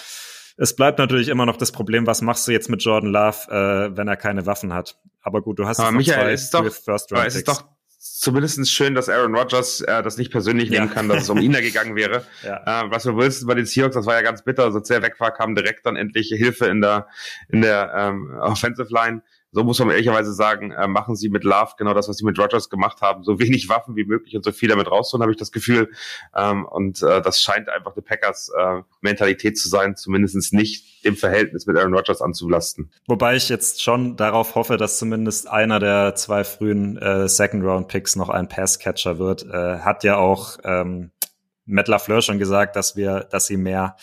es bleibt natürlich immer noch das Problem, was machst du jetzt mit Jordan Love, äh, wenn er keine Waffen hat? Aber gut, du hast aber Michael, ist doch, First Round es ist doch zumindest schön, dass Aaron Rodgers äh, das nicht persönlich ja. nehmen kann, dass es um ihn da gegangen wäre. ja. äh, was du willst bei den Seahawks, das war ja ganz bitter. Als er weg war, kam direkt dann endlich Hilfe in der in der ähm, Offensive Line so muss man ehrlicherweise sagen, äh, machen sie mit Love genau das, was sie mit Rogers gemacht haben. So wenig Waffen wie möglich und so viel damit rausholen, habe ich das Gefühl. Ähm, und äh, das scheint einfach eine Packers-Mentalität äh, zu sein, zumindest nicht im Verhältnis mit Aaron Rodgers anzulasten. Wobei ich jetzt schon darauf hoffe, dass zumindest einer der zwei frühen äh, Second-Round-Picks noch ein Pass-Catcher wird. Äh, hat ja auch ähm, Matt LaFleur schon gesagt, dass wir, dass sie mehr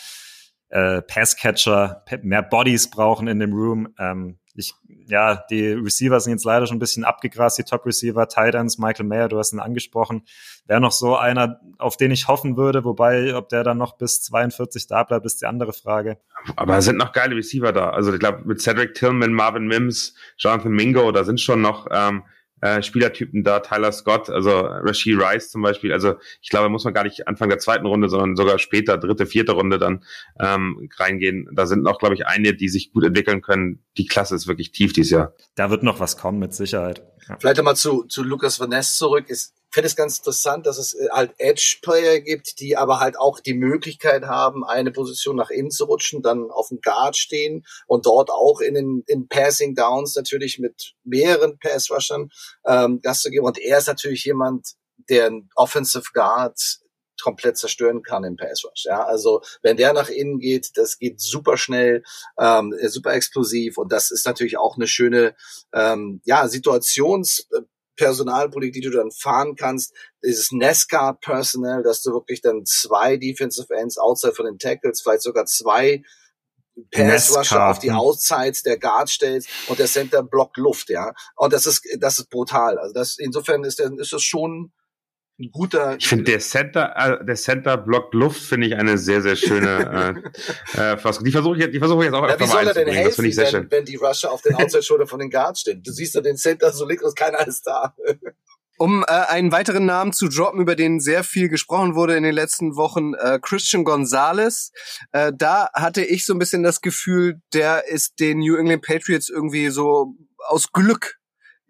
äh, Passcatcher, mehr Bodies brauchen in dem Room. Ähm, ich, ja, die Receiver sind jetzt leider schon ein bisschen abgegrast, die Top-Receiver, Titans, Michael Mayer, du hast ihn angesprochen, wäre noch so einer, auf den ich hoffen würde, wobei, ob der dann noch bis 42 da bleibt, ist die andere Frage. Aber es sind noch geile Receiver da. Also ich glaube, mit Cedric Tillman, Marvin Mims, Jonathan Mingo, da sind schon noch ähm, äh, Spielertypen da, Tyler Scott, also Rashid Rice zum Beispiel. Also ich glaube, muss man gar nicht Anfang der zweiten Runde, sondern sogar später, dritte, vierte Runde dann ähm, reingehen. Da sind noch, glaube ich, einige, die sich gut entwickeln können. Die Klasse ist wirklich tief dieses Jahr. Da wird noch was kommen, mit Sicherheit. Ja. Vielleicht einmal zu, zu Lukas Van Ness zurück. Ist finde es ganz interessant, dass es äh, halt Edge-Player gibt, die aber halt auch die Möglichkeit haben, eine Position nach innen zu rutschen, dann auf dem Guard stehen und dort auch in den in Passing Downs natürlich mit mehreren Pass-Rushern ähm, Gas zu geben. Und er ist natürlich jemand, der ein Offensive Guard komplett zerstören kann im Pass. Ja, also wenn der nach innen geht, das geht super schnell, ähm, super explosiv und das ist natürlich auch eine schöne ähm, ja Situations Personalpolitik, die du dann fahren kannst, dieses NASCAR-Personal, dass du wirklich dann zwei Defensive Ends outside von den Tackles, vielleicht sogar zwei Pass Rusher auf die hm. Outsides der Guard stellst und der Center blockt Luft, ja. Und das ist, das ist brutal. Also das, insofern ist, der, ist das schon ein guter. Ich finde der Center, äh, der Center blockt Luft, finde ich eine sehr, sehr schöne äh, äh, Fassung. Die versuche ich, die versuche ich jetzt auch ja, wie soll er denn helfen, das ich sehr wenn, wenn die Rusher auf den Outside Shoulder von den Guards stehen? Du siehst ja den Center so links und keiner ist da. Um äh, einen weiteren Namen zu droppen, über den sehr viel gesprochen wurde in den letzten Wochen, äh, Christian Gonzalez. Äh, da hatte ich so ein bisschen das Gefühl, der ist den New England Patriots irgendwie so aus Glück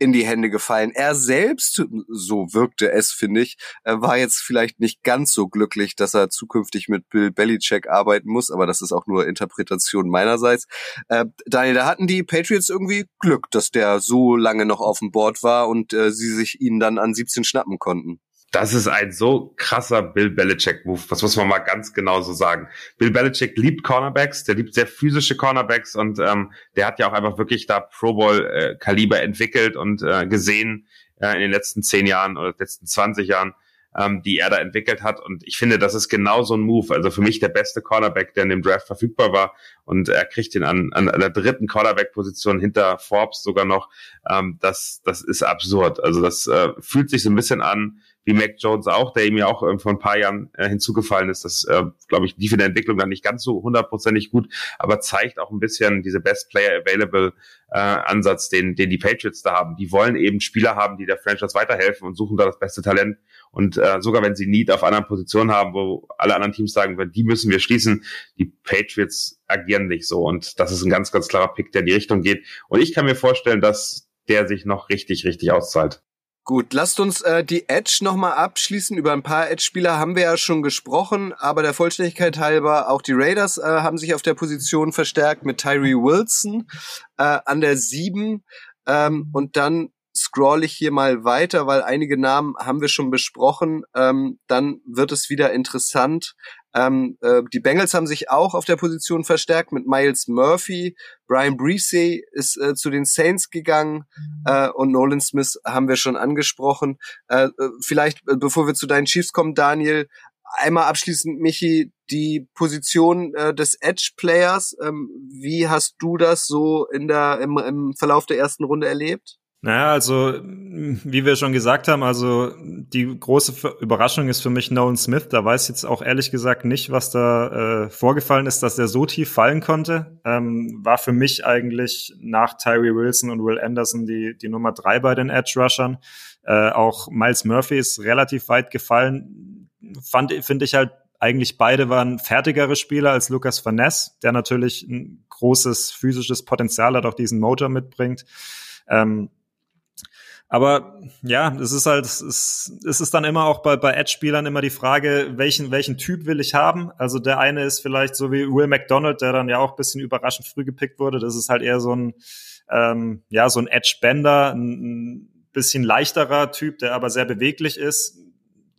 in die Hände gefallen. Er selbst, so wirkte es, finde ich, war jetzt vielleicht nicht ganz so glücklich, dass er zukünftig mit Bill Belichick arbeiten muss, aber das ist auch nur Interpretation meinerseits. Äh, Daniel, da hatten die Patriots irgendwie Glück, dass der so lange noch auf dem Board war und äh, sie sich ihn dann an 17 schnappen konnten. Das ist ein so krasser Bill Belichick-Move. Was muss man mal ganz genau so sagen? Bill Belichick liebt Cornerbacks, der liebt sehr physische Cornerbacks und ähm, der hat ja auch einfach wirklich da Pro Bowl-Kaliber äh, entwickelt und äh, gesehen äh, in den letzten zehn Jahren oder letzten 20 Jahren ähm, die er da entwickelt hat. Und ich finde, das ist genau so ein Move. Also für mich der beste Cornerback, der in dem Draft verfügbar war. Und er kriegt ihn an, an der dritten Cornerback-Position hinter Forbes sogar noch. Ähm, das, das ist absurd. Also das äh, fühlt sich so ein bisschen an wie Mac Jones auch, der ihm ja auch äh, vor ein paar Jahren äh, hinzugefallen ist. Das, äh, glaube ich, lief in der Entwicklung dann nicht ganz so hundertprozentig gut, aber zeigt auch ein bisschen diese Best Player Available äh, Ansatz, den, den die Patriots da haben. Die wollen eben Spieler haben, die der Franchise weiterhelfen und suchen da das beste Talent. Und äh, sogar wenn sie Need auf anderen Positionen haben, wo alle anderen Teams sagen, die müssen wir schließen, die Patriots agieren nicht so. Und das ist ein ganz, ganz klarer Pick, der in die Richtung geht. Und ich kann mir vorstellen, dass der sich noch richtig, richtig auszahlt. Gut, lasst uns äh, die Edge nochmal abschließen. Über ein paar Edge-Spieler haben wir ja schon gesprochen, aber der Vollständigkeit halber, auch die Raiders äh, haben sich auf der Position verstärkt mit Tyree Wilson äh, an der 7. Ähm, und dann scroll ich hier mal weiter, weil einige Namen haben wir schon besprochen. Ähm, dann wird es wieder interessant. Ähm, äh, die Bengals haben sich auch auf der Position verstärkt mit Miles Murphy. Brian Breesey ist äh, zu den Saints gegangen äh, und Nolan Smith haben wir schon angesprochen. Äh, äh vielleicht, äh, bevor wir zu deinen Chiefs kommen, Daniel, einmal abschließend, Michi, die Position des Edge-Players. Ähm, wie hast du das so in der, im, im Verlauf der ersten Runde erlebt? Naja, also wie wir schon gesagt haben, also die große Überraschung ist für mich Nolan Smith. Da weiß ich jetzt auch ehrlich gesagt nicht, was da äh, vorgefallen ist, dass er so tief fallen konnte. Ähm, war für mich eigentlich nach Tyree Wilson und Will Anderson die, die Nummer drei bei den Edge Rushern. Äh, auch Miles Murphy ist relativ weit gefallen. Fand, finde ich halt eigentlich beide waren fertigere Spieler als Lucas Van Ness, der natürlich ein großes physisches Potenzial hat, auch diesen Motor mitbringt. Ähm, aber ja, es ist halt, es ist, es ist dann immer auch bei, bei Edge-Spielern immer die Frage, welchen, welchen Typ will ich haben? Also der eine ist vielleicht so wie Will McDonald, der dann ja auch ein bisschen überraschend früh gepickt wurde. Das ist halt eher so ein, ähm, ja, so ein Edge-Bender, ein, ein bisschen leichterer Typ, der aber sehr beweglich ist.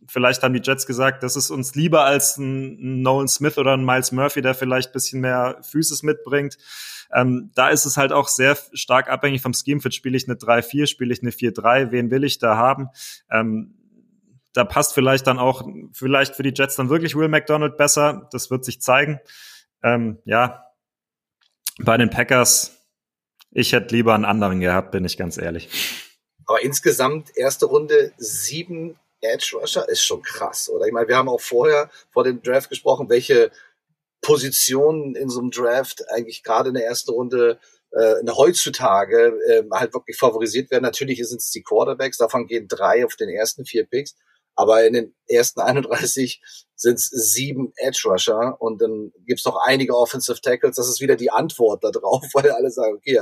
Vielleicht haben die Jets gesagt, das ist uns lieber als ein Nolan Smith oder ein Miles Murphy, der vielleicht bisschen mehr Physis mitbringt. Ähm, da ist es halt auch sehr stark abhängig vom Schemefit. Spiele ich eine 3-4, spiele ich eine 4-3, wen will ich da haben? Ähm, da passt vielleicht dann auch, vielleicht für die Jets dann wirklich Will McDonald besser. Das wird sich zeigen. Ähm, ja, bei den Packers, ich hätte lieber einen anderen gehabt, bin ich ganz ehrlich. Aber insgesamt erste Runde sieben Edge Rusher ist schon krass, oder? Ich meine, wir haben auch vorher vor dem Draft gesprochen, welche Positionen in so einem Draft eigentlich gerade in der ersten Runde äh, heutzutage äh, halt wirklich favorisiert werden. Natürlich sind es die Quarterbacks, davon gehen drei auf den ersten vier Picks. Aber in den ersten 31 sind es sieben Edge Rusher und dann gibt's noch einige Offensive Tackles. Das ist wieder die Antwort da drauf, weil alle sagen, okay,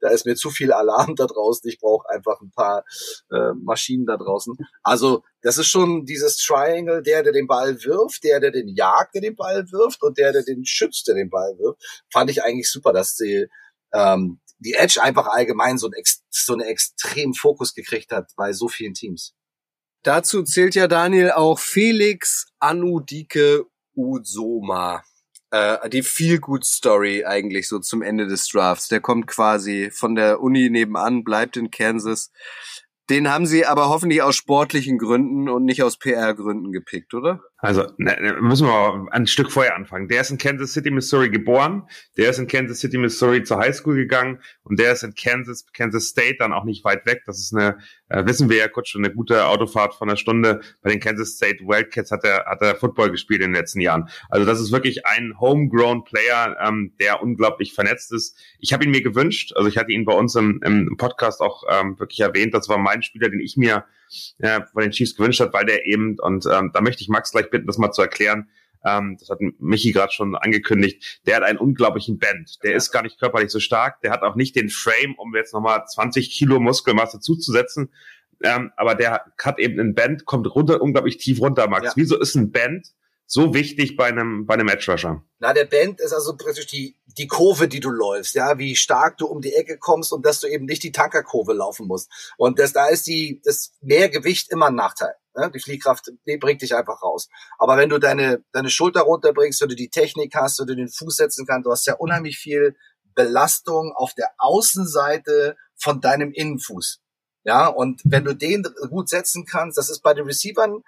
da ist mir zu viel Alarm da draußen. Ich brauche einfach ein paar äh, Maschinen da draußen. Also das ist schon dieses Triangle, der, der den Ball wirft, der, der den jagt, der den Ball wirft und der, der den schützt, der den Ball wirft. Fand ich eigentlich super, dass die ähm, die Edge einfach allgemein so, ein, so einen extremen Fokus gekriegt hat bei so vielen Teams. Dazu zählt ja Daniel auch Felix Anudike Uzoma. Äh, die Feel Good Story eigentlich so zum Ende des Drafts. Der kommt quasi von der Uni nebenan, bleibt in Kansas. Den haben sie aber hoffentlich aus sportlichen Gründen und nicht aus PR-Gründen gepickt, oder? Also ne, ne, müssen wir ein Stück vorher anfangen. Der ist in Kansas City, Missouri geboren, der ist in Kansas City, Missouri zur Highschool gegangen und der ist in Kansas, Kansas State dann auch nicht weit weg. Das ist eine, äh, wissen wir ja kurz schon, eine gute Autofahrt von einer Stunde. Bei den Kansas State Wildcats hat er, hat er Football gespielt in den letzten Jahren. Also das ist wirklich ein homegrown Player, ähm, der unglaublich vernetzt ist. Ich habe ihn mir gewünscht, also ich hatte ihn bei uns im, im Podcast auch ähm, wirklich erwähnt. Das war mein Spieler, den ich mir äh, von den Chiefs gewünscht hat, weil der eben, und ähm, da möchte ich Max gleich bitten, das mal zu erklären, ähm, das hat Michi gerade schon angekündigt, der hat einen unglaublichen Band. Der ist gar nicht körperlich so stark, der hat auch nicht den Frame, um jetzt nochmal 20 Kilo Muskelmasse zuzusetzen, ähm, aber der hat eben einen Band, kommt runter, unglaublich tief runter, Max. Ja. Wieso ist ein Band so wichtig bei einem, bei einem Edge Rusher? Na, der Band ist also praktisch die, die Kurve, die du läufst, ja, wie stark du um die Ecke kommst und dass du eben nicht die Tankerkurve laufen musst. Und das, da ist die, das Mehrgewicht immer ein Nachteil. Ne? Die Fliehkraft die bringt dich einfach raus. Aber wenn du deine, deine Schulter runterbringst, wenn du die Technik hast, wenn du den Fuß setzen kannst, du hast ja unheimlich viel Belastung auf der Außenseite von deinem Innenfuß. Ja, und wenn du den gut setzen kannst, das ist bei den Receivern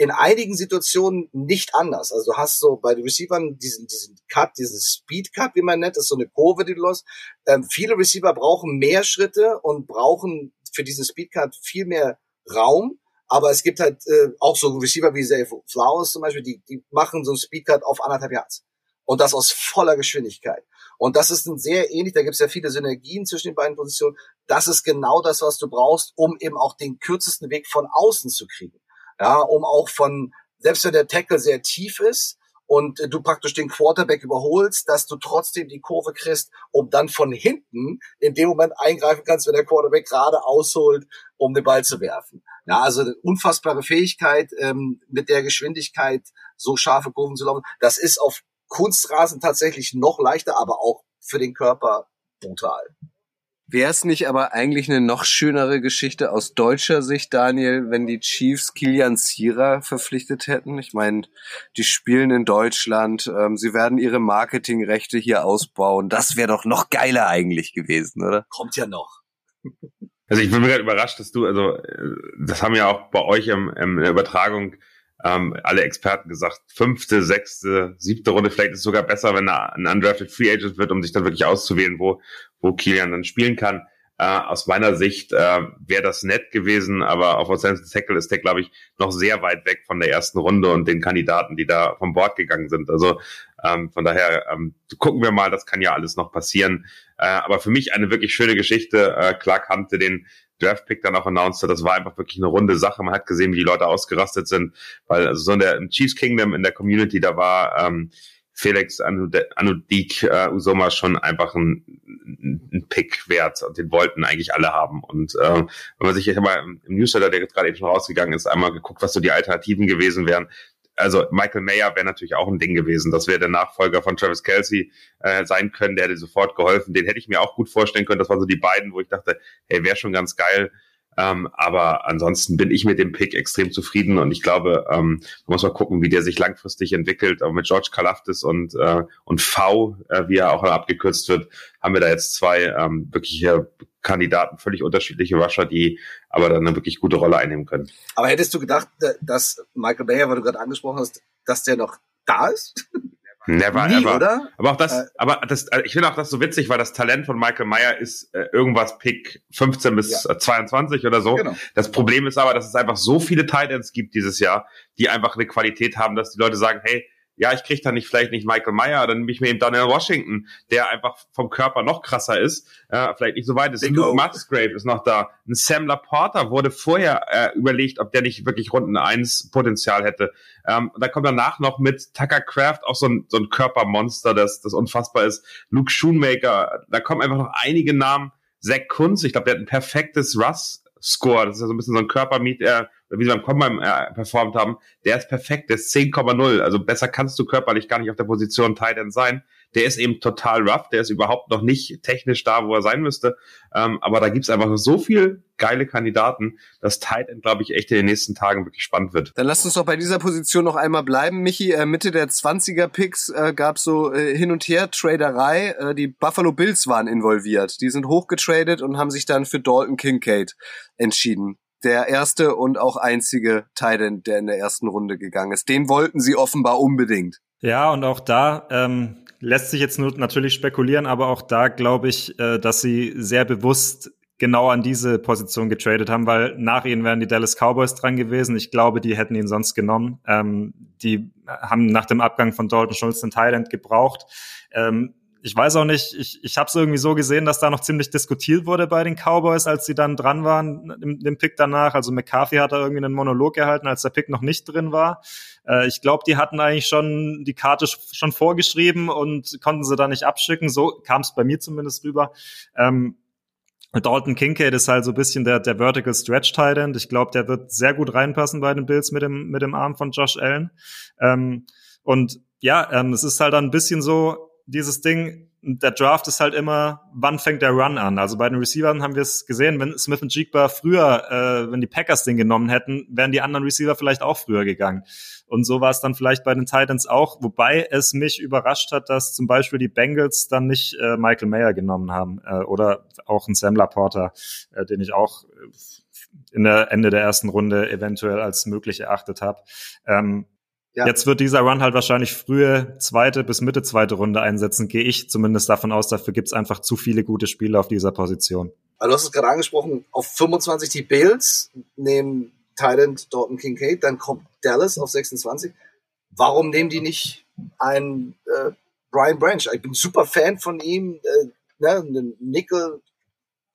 in einigen Situationen nicht anders. Also du hast so bei den Receivern diesen, diesen Cut, diesen Speed Cut, wie man nennt, ist so eine Kurve, die du lässt. Ähm, viele Receiver brauchen mehr Schritte und brauchen für diesen Speed Cut viel mehr Raum. Aber es gibt halt äh, auch so Receiver wie Zay Flowers zum Beispiel, die, die machen so einen Speed Cut auf anderthalb Yards. Und das aus voller Geschwindigkeit. Und das ist ein sehr ähnlich, da gibt es ja viele Synergien zwischen den beiden Positionen. Das ist genau das, was du brauchst, um eben auch den kürzesten Weg von außen zu kriegen. Ja, um auch von, selbst wenn der Tackle sehr tief ist, und du praktisch den Quarterback überholst, dass du trotzdem die Kurve kriegst, um dann von hinten in dem Moment eingreifen kannst, wenn der Quarterback gerade ausholt, um den Ball zu werfen. Ja, also eine unfassbare Fähigkeit, ähm, mit der Geschwindigkeit so scharfe Kurven zu laufen. Das ist auf Kunstrasen tatsächlich noch leichter, aber auch für den Körper brutal. Wäre es nicht aber eigentlich eine noch schönere Geschichte aus deutscher Sicht, Daniel, wenn die Chiefs Kilian Sierra verpflichtet hätten? Ich meine, die spielen in Deutschland, ähm, sie werden ihre Marketingrechte hier ausbauen. Das wäre doch noch geiler eigentlich gewesen, oder? Kommt ja noch. Also ich bin mir gerade überrascht, dass du, also äh, das haben ja auch bei euch im, im, in der Übertragung ähm, alle Experten gesagt, fünfte, sechste, siebte Runde, vielleicht ist es sogar besser, wenn er ein undrafted Free Agent wird, um sich dann wirklich auszuwählen, wo, wo Kilian dann spielen kann. Äh, aus meiner Sicht äh, wäre das nett gewesen, aber auf Offensive Tackle ist der, glaube ich, noch sehr weit weg von der ersten Runde und den Kandidaten, die da vom Bord gegangen sind. Also ähm, von daher ähm, gucken wir mal, das kann ja alles noch passieren. Äh, aber für mich eine wirklich schöne Geschichte. Äh, Clark Hunte, den Draft-Pick dann auch announced hat, das war einfach wirklich eine runde Sache. Man hat gesehen, wie die Leute ausgerastet sind, weil also so in der Chiefs Kingdom in der Community, da war ähm, Felix Anudik äh, Usoma schon einfach ein, ein Pick wert und den wollten eigentlich alle haben. Und äh, wenn man sich jetzt mal im Newsletter, der jetzt gerade eben schon rausgegangen ist, einmal geguckt, was so die Alternativen gewesen wären, also Michael Mayer wäre natürlich auch ein Ding gewesen. Das wäre der Nachfolger von Travis Kelsey äh, sein können, der hätte sofort geholfen. Den hätte ich mir auch gut vorstellen können. Das waren so die beiden, wo ich dachte, hey, wäre schon ganz geil. Ähm, aber ansonsten bin ich mit dem Pick extrem zufrieden und ich glaube, ähm, man muss mal gucken, wie der sich langfristig entwickelt. Aber mit George Kalafdis und, äh, und V, äh, wie er auch abgekürzt wird, haben wir da jetzt zwei ähm, wirkliche Kandidaten, völlig unterschiedliche Rusher, die aber dann eine wirklich gute Rolle einnehmen können. Aber hättest du gedacht, dass Michael Bayer, weil du gerade angesprochen hast, dass der noch da ist? Never Nie, ever. Oder? Aber auch das, äh, aber das, äh, ich finde auch das so witzig, weil das Talent von Michael Meyer ist äh, irgendwas Pick 15 bis ja. 22 oder so. Genau. Das Problem ist aber, dass es einfach so viele Titans gibt dieses Jahr, die einfach eine Qualität haben, dass die Leute sagen, hey, ja, ich kriege da nicht vielleicht nicht Michael Meyer, dann nehme ich mir eben Daniel Washington, der einfach vom Körper noch krasser ist, äh, vielleicht nicht so weit ist. Luke Musgrave ist noch da. Ein Sam Laporta wurde vorher äh, überlegt, ob der nicht wirklich Runden 1 Potenzial hätte. Ähm, da kommt danach noch mit Tucker Craft auch so ein, so ein Körpermonster, das, das unfassbar ist. Luke Schoonmaker, da kommen einfach noch einige Namen. Zach Kunz, ich glaube, der hat ein perfektes Russ Score. Das ist ja so ein bisschen so ein Körpermeet, äh, wie sie beim Combine äh, performt haben. Der ist perfekt, der ist 10,0. Also besser kannst du körperlich gar nicht auf der Position Tight End sein. Der ist eben total rough, der ist überhaupt noch nicht technisch da, wo er sein müsste. Ähm, aber da gibt's einfach so viel geile Kandidaten, dass Tight End, glaube ich, echt in den nächsten Tagen wirklich spannend wird. Dann lasst uns doch bei dieser Position noch einmal bleiben. Michi, äh, Mitte der 20er Picks äh, gab so äh, hin und her Traderei. Äh, die Buffalo Bills waren involviert. Die sind hochgetradet und haben sich dann für Dalton Kincaid entschieden der erste und auch einzige Titan, der in der ersten Runde gegangen ist. Den wollten sie offenbar unbedingt. Ja, und auch da ähm, lässt sich jetzt nur natürlich spekulieren, aber auch da glaube ich, äh, dass sie sehr bewusst genau an diese Position getradet haben, weil nach ihnen wären die Dallas Cowboys dran gewesen. Ich glaube, die hätten ihn sonst genommen. Ähm, die haben nach dem Abgang von Dalton Schulz den Thailand gebraucht. Ähm, ich weiß auch nicht, ich, ich habe es irgendwie so gesehen, dass da noch ziemlich diskutiert wurde bei den Cowboys, als sie dann dran waren im, im Pick danach. Also McCarthy hat da irgendwie einen Monolog gehalten, als der Pick noch nicht drin war. Äh, ich glaube, die hatten eigentlich schon die Karte schon vorgeschrieben und konnten sie da nicht abschicken. So kam es bei mir zumindest rüber. Ähm, Dalton Kincaid ist halt so ein bisschen der, der Vertical Stretch Tight End. Ich glaube, der wird sehr gut reinpassen bei den Bills mit dem, mit dem Arm von Josh Allen. Ähm, und ja, ähm, es ist halt dann ein bisschen so, dieses Ding, der Draft ist halt immer, wann fängt der Run an? Also bei den Receivern haben wir es gesehen, wenn Smith und Jigba früher, äh, wenn die Packers den genommen hätten, wären die anderen Receiver vielleicht auch früher gegangen. Und so war es dann vielleicht bei den Titans auch, wobei es mich überrascht hat, dass zum Beispiel die Bengals dann nicht äh, Michael Mayer genommen haben äh, oder auch ein Sam Laporta, äh, den ich auch in der Ende der ersten Runde eventuell als möglich erachtet habe. Ähm, ja. Jetzt wird dieser Run halt wahrscheinlich frühe zweite bis Mitte zweite Runde einsetzen, gehe ich zumindest davon aus. Dafür gibt's einfach zu viele gute Spieler auf dieser Position. Also du hast es gerade angesprochen, auf 25 die Bills nehmen Thailand Dalton Kincaid, dann kommt Dallas auf 26. Warum nehmen die nicht einen äh, Brian Branch? Ich bin super Fan von ihm, äh, ne, einen Nickel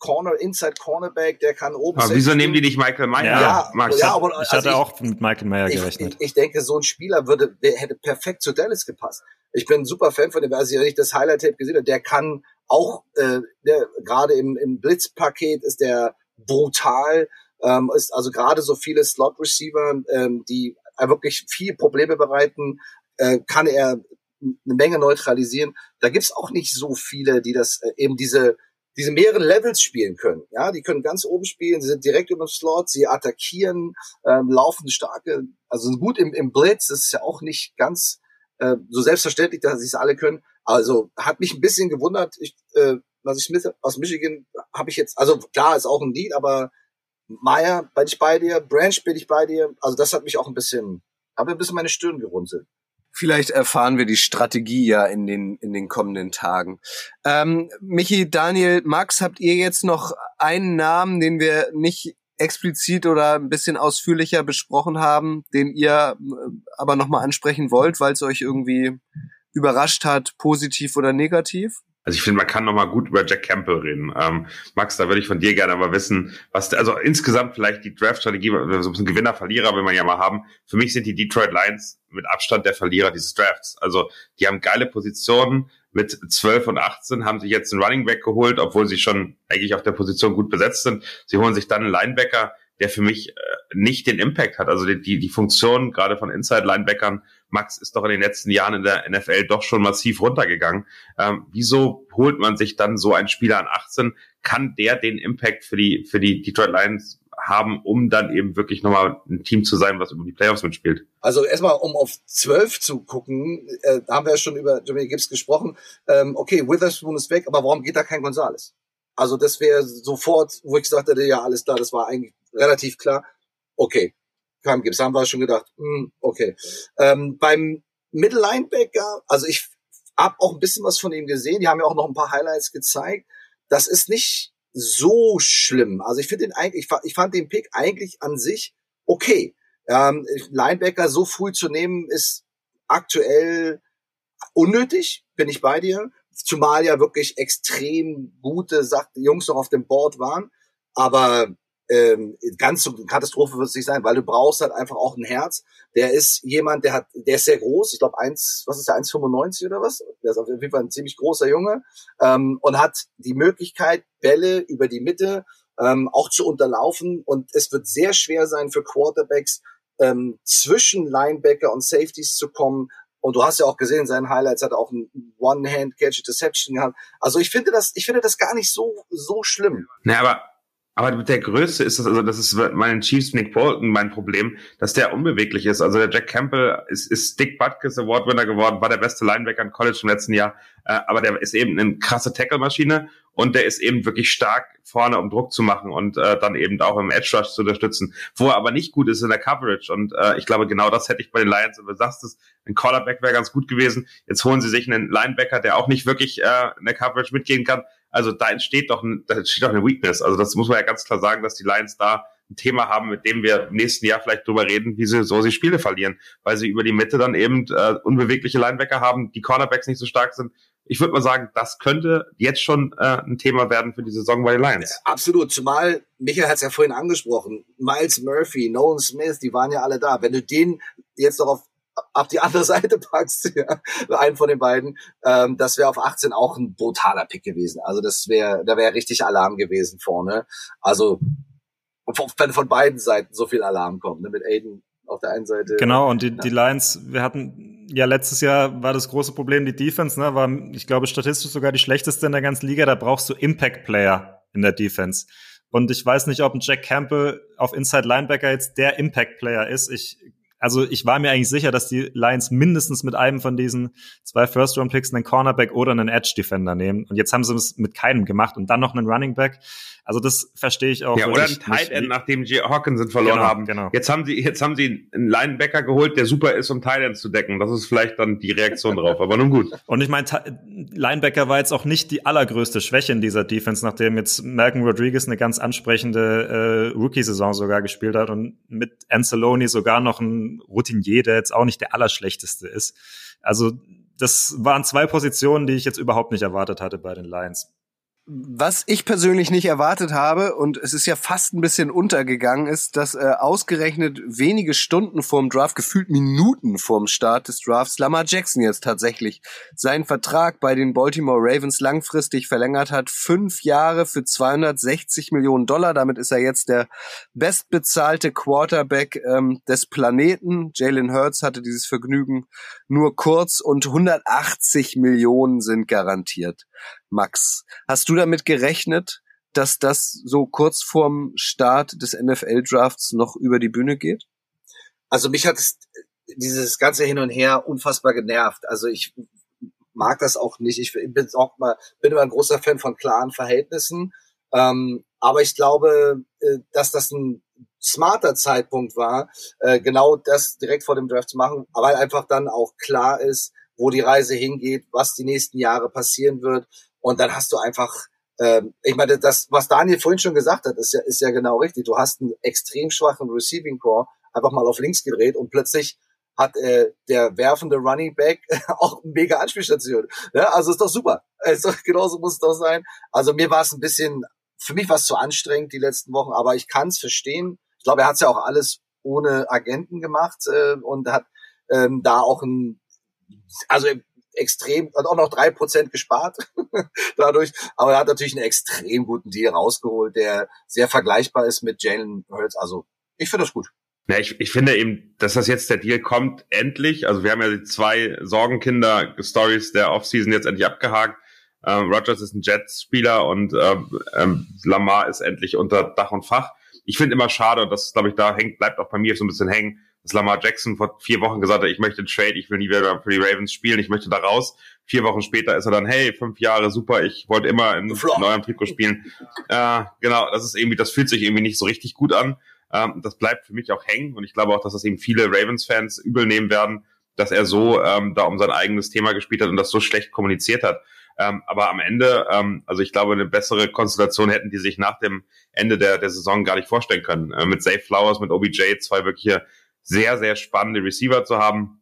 Corner, Inside Cornerback, der kann oben. Aber wieso nehmen die nicht Michael Meyer? Ja, ja, Max, ja aber ich hatte also auch mit Michael Meyer gerechnet. Ich, ich, denke, so ein Spieler würde, der hätte perfekt zu Dallas gepasst. Ich bin ein super Fan von dem, als ich nicht das Highlight-Tape gesehen habe, der kann auch, äh, der, gerade im, im Blitzpaket ist der brutal, ähm, ist also gerade so viele Slot-Receiver, ähm, die wirklich viel Probleme bereiten, äh, kann er eine Menge neutralisieren. Da gibt's auch nicht so viele, die das äh, eben diese diese mehreren Levels spielen können. Ja, die können ganz oben spielen, sie sind direkt über dem Slot, sie attackieren, ähm, laufen starke, also sind gut im, im Blitz, das ist ja auch nicht ganz äh, so selbstverständlich, dass sie es alle können. Also hat mich ein bisschen gewundert, ich, äh, was ich mit aus Michigan habe ich jetzt, also klar ist auch ein Lied, aber Meyer bin ich bei dir, Branch bin ich bei dir, also das hat mich auch ein bisschen, habe ein bisschen meine Stirn gerunzelt. Vielleicht erfahren wir die Strategie ja in den, in den kommenden Tagen. Ähm, Michi, Daniel, Max, habt ihr jetzt noch einen Namen, den wir nicht explizit oder ein bisschen ausführlicher besprochen haben, den ihr äh, aber nochmal ansprechen wollt, weil es euch irgendwie überrascht hat, positiv oder negativ? Also ich finde, man kann noch mal gut über Jack Campbell reden. Ähm, Max, da würde ich von dir gerne mal wissen, was, also insgesamt vielleicht die Draft-Strategie, so ein bisschen Gewinner, Verlierer will man ja mal haben. Für mich sind die Detroit Lions mit Abstand der Verlierer dieses Drafts. Also die haben geile Positionen. Mit 12 und 18 haben sie jetzt einen Running Back geholt, obwohl sie schon eigentlich auf der Position gut besetzt sind. Sie holen sich dann einen Linebacker, der für mich äh, nicht den Impact hat. Also die, die, die Funktion gerade von Inside-Linebackern, Max ist doch in den letzten Jahren in der NFL doch schon massiv runtergegangen. Ähm, wieso holt man sich dann so einen Spieler an 18? Kann der den Impact für die, für die Detroit Lions haben, um dann eben wirklich nochmal ein Team zu sein, was über die Playoffs mitspielt? Also erstmal, um auf 12 zu gucken, äh, haben wir ja schon über Jimmy Gibbs gesprochen. Ähm, okay, Witherspoon ist weg, aber warum geht da kein Gonzales? Also das wäre sofort, wo ich hätte, ja, alles klar, das war eigentlich relativ klar. Okay, kam Gibbs, haben wir schon gedacht, hm, okay. Ähm, beim Middle Linebacker, also ich habe auch ein bisschen was von ihm gesehen, die haben ja auch noch ein paar Highlights gezeigt. Das ist nicht so schlimm. Also ich finde den eigentlich, ich fand den Pick eigentlich an sich okay. Ähm, Linebacker so früh zu nehmen ist aktuell unnötig, bin ich bei dir. Zumal ja wirklich extrem gute Jungs noch auf dem Board waren. Aber ähm, ganz so Katastrophe wird es nicht sein, weil du brauchst halt einfach auch ein Herz. Der ist jemand, der hat, der ist sehr groß. Ich glaube eins, was ist der 1,95 oder was? Der ist auf jeden Fall ein ziemlich großer Junge ähm, und hat die Möglichkeit Bälle über die Mitte ähm, auch zu unterlaufen. Und es wird sehr schwer sein für Quarterbacks ähm, zwischen Linebacker und Safeties zu kommen. Und du hast ja auch gesehen, in seinen Highlights hat er auch ein One-Hand-Catch-Deception gehabt. Also ich finde das, ich finde das gar nicht so so schlimm. Na, aber aber mit der Größe ist das, also das ist meinen Chiefs Nick Bolton mein Problem, dass der unbeweglich ist. Also der Jack Campbell ist, ist Dick Butkus Award Winner geworden, war der beste Linebacker in College im letzten Jahr, äh, aber der ist eben eine krasse Tackle-Maschine und der ist eben wirklich stark vorne, um Druck zu machen und äh, dann eben auch im Edge Rush zu unterstützen. Wo er aber nicht gut ist in der Coverage und äh, ich glaube genau das hätte ich bei den Lions. Und du sagst es, ein Callerback wäre ganz gut gewesen. Jetzt holen sie sich einen Linebacker, der auch nicht wirklich äh, in der Coverage mitgehen kann. Also da entsteht doch, ein, da entsteht doch eine Weakness. Also das muss man ja ganz klar sagen, dass die Lions da ein Thema haben, mit dem wir im nächsten Jahr vielleicht drüber reden, wie sie so sie Spiele verlieren, weil sie über die Mitte dann eben äh, unbewegliche Linebacker haben, die Cornerbacks nicht so stark sind. Ich würde mal sagen, das könnte jetzt schon äh, ein Thema werden für die Saison bei den Lions. Ja, absolut, zumal Michael hat es ja vorhin angesprochen, Miles Murphy, Nolan Smith, die waren ja alle da. Wenn du den jetzt noch auf auf die andere Seite packst, ja, einen von den beiden, ähm, das wäre auf 18 auch ein brutaler Pick gewesen. Also das wäre, da wäre richtig Alarm gewesen vorne. Also wenn von beiden Seiten so viel Alarm kommt, ne, mit Aiden auf der einen Seite. Genau, und die, ja. die Lions, wir hatten ja, letztes Jahr war das große Problem die Defense, ne? War, ich glaube, statistisch sogar die schlechteste in der ganzen Liga. Da brauchst du Impact-Player in der Defense. Und ich weiß nicht, ob ein Jack Campbell auf Inside Linebacker jetzt der Impact-Player ist. Ich also ich war mir eigentlich sicher, dass die Lions mindestens mit einem von diesen zwei First-Round-Picks einen Cornerback oder einen Edge-Defender nehmen. Und jetzt haben sie es mit keinem gemacht und dann noch einen Running Back. Also das verstehe ich auch. Ja, oder ein Tight End, nachdem J. Hawkinson verloren genau, haben. Genau. Jetzt haben sie, jetzt haben sie einen Linebacker geholt, der super ist, um Tight End zu decken. Das ist vielleicht dann die Reaktion drauf, aber nun gut. Und ich meine, Linebacker war jetzt auch nicht die allergrößte Schwäche in dieser Defense, nachdem jetzt Malcolm Rodriguez eine ganz ansprechende äh, Rookie-Saison sogar gespielt hat und mit Anceloni sogar noch ein Routinier, der jetzt auch nicht der allerschlechteste ist. Also das waren zwei Positionen, die ich jetzt überhaupt nicht erwartet hatte bei den Lions. Was ich persönlich nicht erwartet habe, und es ist ja fast ein bisschen untergegangen, ist, dass äh, ausgerechnet wenige Stunden vorm Draft, gefühlt Minuten vorm Start des Drafts, Lamar Jackson jetzt tatsächlich seinen Vertrag bei den Baltimore Ravens langfristig verlängert hat. Fünf Jahre für 260 Millionen Dollar. Damit ist er jetzt der bestbezahlte Quarterback ähm, des Planeten. Jalen Hurts hatte dieses Vergnügen nur kurz und 180 Millionen sind garantiert. Max, hast du damit gerechnet, dass das so kurz vorm Start des NFL-Drafts noch über die Bühne geht? Also mich hat es, dieses ganze Hin und Her unfassbar genervt. Also ich mag das auch nicht. Ich bin auch mal, bin immer ein großer Fan von klaren Verhältnissen. Ähm, aber ich glaube, äh, dass das ein smarter Zeitpunkt war, äh, genau das direkt vor dem Draft zu machen, weil einfach dann auch klar ist, wo die Reise hingeht, was die nächsten Jahre passieren wird. Und dann hast du einfach, ähm, ich meine, das, was Daniel vorhin schon gesagt hat, ist ja, ist ja genau richtig. Du hast einen extrem schwachen Receiving Core einfach mal auf links gedreht und plötzlich hat äh, der werfende Running Back auch mega Anspielstation. Ja, also ist doch super. Ist doch, genauso muss es doch sein. Also mir war es ein bisschen, für mich war es zu anstrengend die letzten Wochen, aber ich kann es verstehen. Ich glaube, er hat es ja auch alles ohne Agenten gemacht äh, und hat ähm, da auch ein, also extrem, hat auch noch drei Prozent gespart dadurch, aber er hat natürlich einen extrem guten Deal rausgeholt, der sehr vergleichbar ist mit Jalen Hurts. Also ich finde das gut. Ja, ich, ich finde eben, dass das jetzt der Deal kommt, endlich. Also wir haben ja die zwei Sorgenkinder-Stories der Offseason jetzt endlich abgehakt. Ähm, Rogers ist ein Jets-Spieler und ähm, ähm, Lamar ist endlich unter Dach und Fach. Ich finde immer schade, und das, glaube ich, da hängt, bleibt auch bei mir so ein bisschen hängen, dass Lamar Jackson vor vier Wochen gesagt hat, ich möchte einen Trade, ich will nie wieder für die Ravens spielen, ich möchte da raus. Vier Wochen später ist er dann, hey, fünf Jahre, super, ich wollte immer in neuem Trikot spielen. äh, genau, das ist irgendwie, das fühlt sich irgendwie nicht so richtig gut an. Ähm, das bleibt für mich auch hängen und ich glaube auch, dass das eben viele Ravens-Fans übel nehmen werden, dass er so ähm, da um sein eigenes Thema gespielt hat und das so schlecht kommuniziert hat. Ähm, aber am Ende, ähm, also ich glaube, eine bessere Konstellation hätten die sich nach dem Ende der, der Saison gar nicht vorstellen können. Äh, mit Zay Flowers, mit OBJ, zwei wirkliche sehr, sehr spannende Receiver zu haben.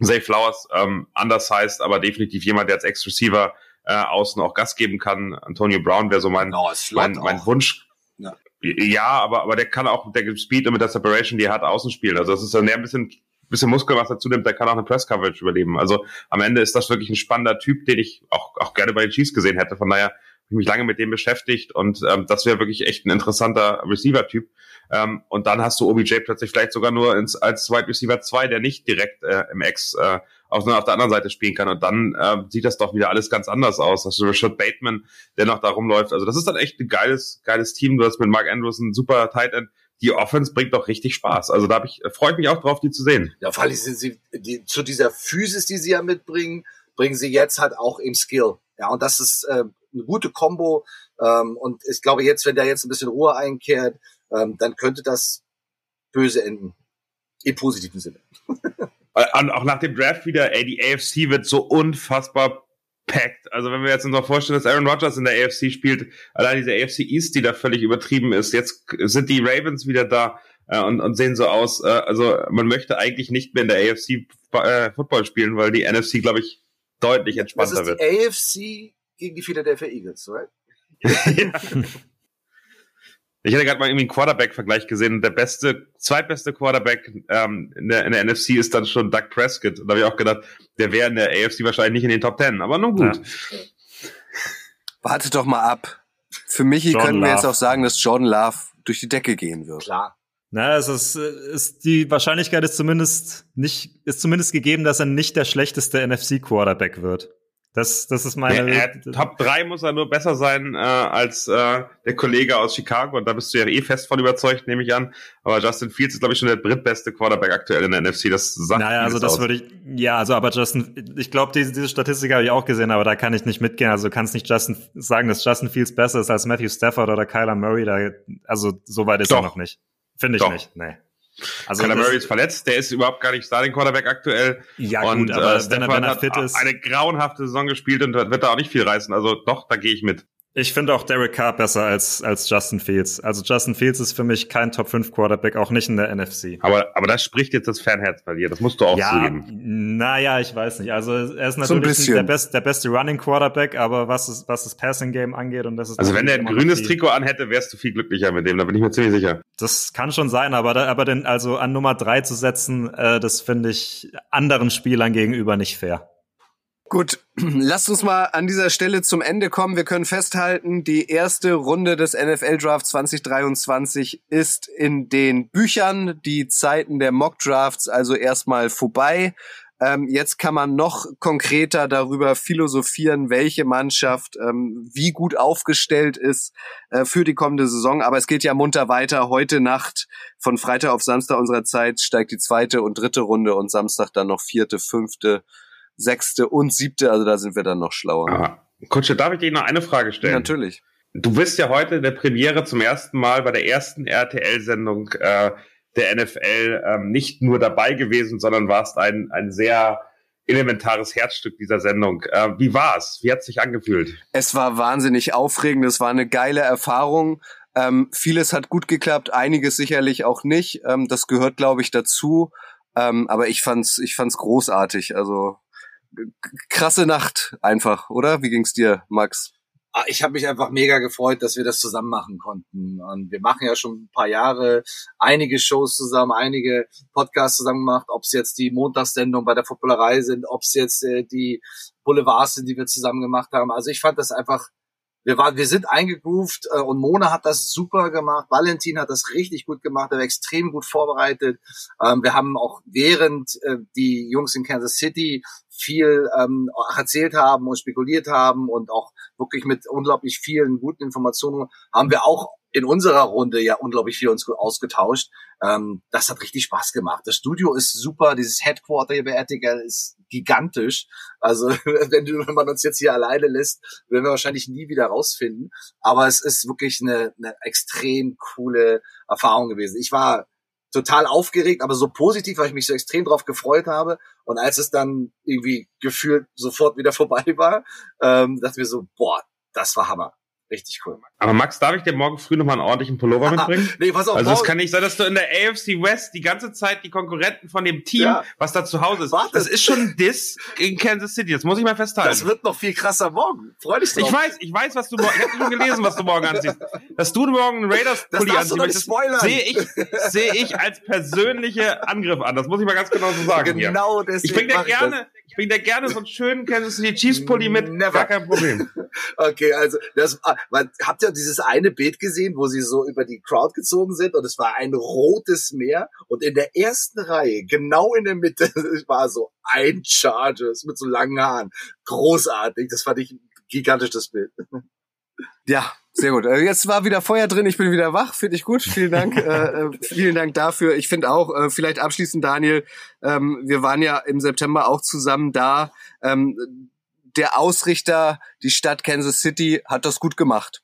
Zay Flowers ähm, anders heißt, aber definitiv jemand, der als Ex-Receiver äh, außen auch Gas geben kann. Antonio Brown wäre so mein, no, mein, mein Wunsch. Ja. ja, aber, aber der kann auch der Speed und mit der Separation, die er hat, außen spielen. Also das ist dann ein bisschen bisschen Muskelmasse zunimmt, der kann auch eine Press-Coverage überleben. Also am Ende ist das wirklich ein spannender Typ, den ich auch, auch gerne bei den Chiefs gesehen hätte. Von daher habe ich mich lange mit dem beschäftigt und ähm, das wäre wirklich echt ein interessanter Receiver-Typ. Ähm, und dann hast du OBJ plötzlich vielleicht sogar nur ins, als Wide Receiver 2, der nicht direkt äh, im Ex äh, auf, auf der anderen Seite spielen kann. Und dann äh, sieht das doch wieder alles ganz anders aus. Hast du Rashad Bateman, der noch da rumläuft. Also das ist dann echt ein geiles, geiles Team. Du hast mit Mark Andrews einen super Tight End. Die Offense bringt doch richtig Spaß. Also da hab ich, freue ich mich auch drauf, die zu sehen. Ja, vor allem sind sie die, zu dieser Physis, die sie ja mitbringen, bringen sie jetzt halt auch im Skill. Ja, und das ist äh, eine gute Combo. Ähm, und ich glaube jetzt, wenn da jetzt ein bisschen Ruhe einkehrt, ähm, dann könnte das böse enden. Im positiven Sinne. Und auch nach dem Draft wieder, ey, die AFC wird so unfassbar packed. Also wenn wir jetzt uns noch vorstellen, dass Aaron Rodgers in der AFC spielt, allein diese AFC East, die da völlig übertrieben ist, jetzt sind die Ravens wieder da äh, und, und sehen so aus. Äh, also man möchte eigentlich nicht mehr in der AFC äh, Football spielen, weil die NFC, glaube ich, deutlich entspannter wird. Das ist die AFC gegen die Philadelphia Eagles, right? ja. Ich hatte gerade mal irgendwie einen Quarterback-Vergleich gesehen. Der beste, zweitbeste Quarterback ähm, in, der, in der NFC ist dann schon Doug Prescott. Und da habe ich auch gedacht, der wäre in der AFC wahrscheinlich nicht in den Top Ten. Aber nun gut. Ja. Warte doch mal ab. Für Michi John können wir Love. jetzt auch sagen, dass Jordan Love durch die Decke gehen wird. Klar. Na, es ist, ist die Wahrscheinlichkeit ist zumindest nicht, ist zumindest gegeben, dass er nicht der schlechteste NFC-Quarterback wird. Das, das ist meine. Ja, Top 3 muss er nur besser sein äh, als äh, der Kollege aus Chicago und da bist du ja eh fest von überzeugt, nehme ich an. Aber Justin Fields ist, glaube ich, schon der drittbeste Quarterback aktuell in der NFC. Das sagt Naja, also das aus. würde ich, ja, also aber Justin, ich glaube, diese, diese Statistik habe ich auch gesehen, aber da kann ich nicht mitgehen. Also du kannst nicht Justin sagen, dass Justin Fields besser ist als Matthew Stafford oder Kyler Murray. Da, also so weit ist Doch. er noch nicht. Finde ich Doch. nicht. Nee. Also Kyler Murray ist verletzt, der ist überhaupt gar nicht Starting Quarterback aktuell. Ja, und, gut, aber äh, wenn er fit ist. eine grauenhafte Saison gespielt und wird da auch nicht viel reißen. Also doch, da gehe ich mit. Ich finde auch Derek Carr besser als, als Justin Fields. Also Justin Fields ist für mich kein Top 5 Quarterback, auch nicht in der NFC. Aber, aber das spricht jetzt das Fanherz bei dir. Das musst du auch ja, zugeben. Naja, ich weiß nicht. Also er ist natürlich so der, best, der beste Running Quarterback, aber was, ist, was das Passing Game angeht und das ist. Also wenn der ein grünes Trikot anhätte, wärst du viel glücklicher mit dem. Da bin ich mir ziemlich sicher. Das kann schon sein, aber, da, aber den, also an Nummer drei zu setzen, äh, das finde ich anderen Spielern gegenüber nicht fair. Gut, lasst uns mal an dieser Stelle zum Ende kommen. Wir können festhalten, die erste Runde des NFL Draft 2023 ist in den Büchern. Die Zeiten der Mock Drafts also erstmal vorbei. Ähm, jetzt kann man noch konkreter darüber philosophieren, welche Mannschaft ähm, wie gut aufgestellt ist äh, für die kommende Saison. Aber es geht ja munter weiter. Heute Nacht von Freitag auf Samstag unserer Zeit steigt die zweite und dritte Runde und Samstag dann noch vierte, fünfte sechste und siebte, also da sind wir dann noch schlauer. Aha. Kutsche, darf ich dir noch eine Frage stellen? natürlich. Du bist ja heute in der Premiere zum ersten Mal bei der ersten RTL-Sendung äh, der NFL ähm, nicht nur dabei gewesen, sondern warst ein, ein sehr elementares Herzstück dieser Sendung. Äh, wie war's? Wie hat sich angefühlt? Es war wahnsinnig aufregend. Es war eine geile Erfahrung. Ähm, vieles hat gut geklappt, einiges sicherlich auch nicht. Ähm, das gehört, glaube ich, dazu. Ähm, aber ich fand's, ich fand's großartig. Also krasse Nacht einfach, oder? Wie ging's dir, Max? Ah, ich habe mich einfach mega gefreut, dass wir das zusammen machen konnten. Und wir machen ja schon ein paar Jahre einige Shows zusammen, einige Podcasts zusammen gemacht, ob es jetzt die Montagssendung bei der Footballerei sind, ob es jetzt äh, die Boulevards sind, die wir zusammen gemacht haben. Also ich fand das einfach wir waren, wir sind eingegroovt äh, und Mona hat das super gemacht. Valentin hat das richtig gut gemacht. Er war extrem gut vorbereitet. Ähm, wir haben auch während äh, die Jungs in Kansas City viel ähm, erzählt haben und spekuliert haben und auch wirklich mit unglaublich vielen guten Informationen haben wir auch in unserer Runde ja unglaublich viel uns ausgetauscht. Ähm, das hat richtig Spaß gemacht. Das Studio ist super, dieses Headquarter hier bei RTL ist gigantisch. Also wenn, du, wenn man uns jetzt hier alleine lässt, werden wir wahrscheinlich nie wieder rausfinden. Aber es ist wirklich eine, eine extrem coole Erfahrung gewesen. Ich war total aufgeregt, aber so positiv, weil ich mich so extrem drauf gefreut habe. Und als es dann irgendwie gefühlt sofort wieder vorbei war, ähm, dachte mir so, boah, das war Hammer. Richtig cool. Aber Max, darf ich dir morgen früh nochmal einen ordentlichen Pullover mitbringen? nee, pass auf. Also es kann nicht sein, dass du in der AFC West die ganze Zeit die Konkurrenten von dem Team, ja. was da zu Hause ist, Warte. das ist schon ein Diss in Kansas City. Das muss ich mal festhalten. Das wird noch viel krasser morgen. Freu dich drauf. Ich weiß, ich weiß, was du morgen, ich habe schon gelesen, was du morgen anziehst. Dass du morgen einen Raiders-Pulli anziehst, das sehe ich, sehe ich als persönliche Angriff an. Das muss ich mal ganz genau so sagen. Genau deswegen. Ich bring dir gerne, ich bring dir gerne so einen schönen Kansas City Chiefs Pulli mit. Never. Gar kein Problem. okay, also, das, man, habt ihr dieses eine Bild gesehen, wo sie so über die Crowd gezogen sind und es war ein rotes Meer und in der ersten Reihe, genau in der Mitte, war so ein Chargers mit so langen Haaren. Großartig. Das fand ich ein gigantisches Bild. Ja, sehr gut. Äh, jetzt war wieder Feuer drin, ich bin wieder wach, finde ich gut. Vielen Dank, äh, äh, vielen Dank dafür. Ich finde auch, äh, vielleicht abschließend, Daniel, ähm, wir waren ja im September auch zusammen da. Ähm, der Ausrichter, die Stadt Kansas City, hat das gut gemacht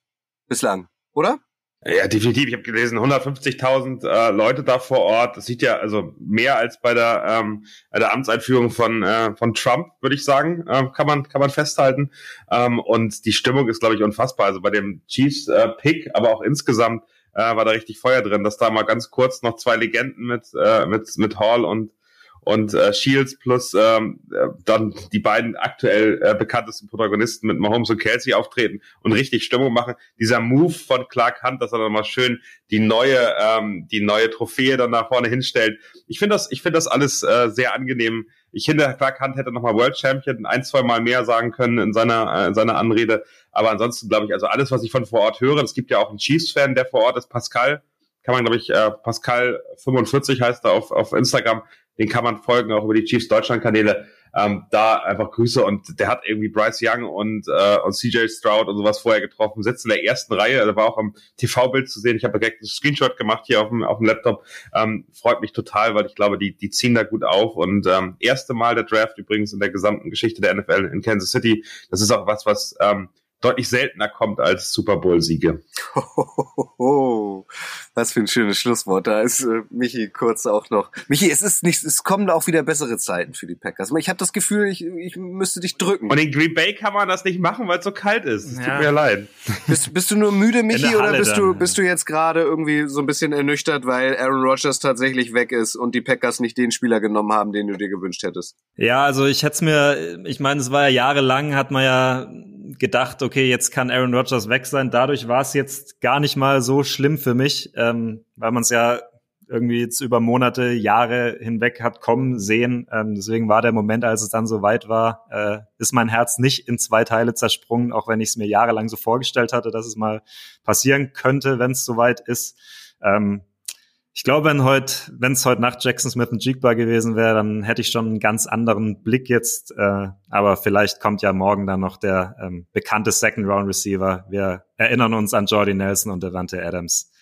bislang, oder? Ja, definitiv. Ich habe gelesen, 150.000 äh, Leute da vor Ort. Das sieht ja also mehr als bei der, ähm, bei der Amtseinführung von äh, von Trump, würde ich sagen, äh, kann man kann man festhalten. Ähm, und die Stimmung ist, glaube ich, unfassbar. Also bei dem Chiefs äh, aber auch insgesamt äh, war da richtig Feuer drin, dass da mal ganz kurz noch zwei Legenden mit äh, mit mit Hall und und äh, Shields plus ähm, äh, dann die beiden aktuell äh, bekanntesten Protagonisten mit Mahomes und Kelsey auftreten und richtig Stimmung machen. Dieser Move von Clark Hunt, dass er dann mal schön die neue ähm, die neue Trophäe dann nach vorne hinstellt. Ich finde das ich finde das alles äh, sehr angenehm. Ich finde, Clark Hunt hätte nochmal World Champion ein, zwei Mal mehr sagen können in seiner, äh, in seiner Anrede. Aber ansonsten glaube ich, also alles, was ich von vor Ort höre, es gibt ja auch einen Chiefs-Fan, der vor Ort ist, Pascal, kann man, glaube ich, äh, Pascal45 heißt er auf, auf Instagram, den kann man folgen, auch über die Chiefs Deutschland-Kanäle. Ähm, da einfach Grüße und der hat irgendwie Bryce Young und, äh, und CJ Stroud und sowas vorher getroffen, sitzt in der ersten Reihe, also war auch am TV-Bild zu sehen. Ich habe direkt ein Screenshot gemacht hier auf dem, auf dem Laptop. Ähm, freut mich total, weil ich glaube, die, die ziehen da gut auf. Und ähm, erste Mal der Draft übrigens in der gesamten Geschichte der NFL in Kansas City. Das ist auch was, was ähm, deutlich seltener kommt als Super Bowl-Siege. Was für ein schönes Schlusswort. Da ist äh, Michi kurz auch noch. Michi, es ist nicht, es kommen auch wieder bessere Zeiten für die Packers. Ich habe das Gefühl, ich, ich müsste dich drücken. Und in Green Bay kann man das nicht machen, weil es so kalt ist. Es ja. tut mir leid. Bist, bist du nur müde, Michi, oder bist dann. du, bist du jetzt gerade irgendwie so ein bisschen ernüchtert, weil Aaron Rodgers tatsächlich weg ist und die Packers nicht den Spieler genommen haben, den du dir gewünscht hättest? Ja, also ich hätte es mir, ich meine, es war ja jahrelang, hat man ja gedacht, okay, jetzt kann Aaron Rodgers weg sein. Dadurch war es jetzt gar nicht mal so schlimm für mich, ähm, weil man es ja irgendwie jetzt über Monate, Jahre hinweg hat kommen sehen. Ähm, deswegen war der Moment, als es dann so weit war, äh, ist mein Herz nicht in zwei Teile zersprungen, auch wenn ich es mir jahrelang so vorgestellt hatte, dass es mal passieren könnte, wenn es soweit ist. Ähm, ich glaube, wenn heute, wenn es heute Nacht Jackson Smith und Jigba gewesen wäre, dann hätte ich schon einen ganz anderen Blick jetzt. Äh, aber vielleicht kommt ja morgen dann noch der ähm, bekannte Second Round Receiver. Wir erinnern uns an Jordy Nelson und Devante Adams.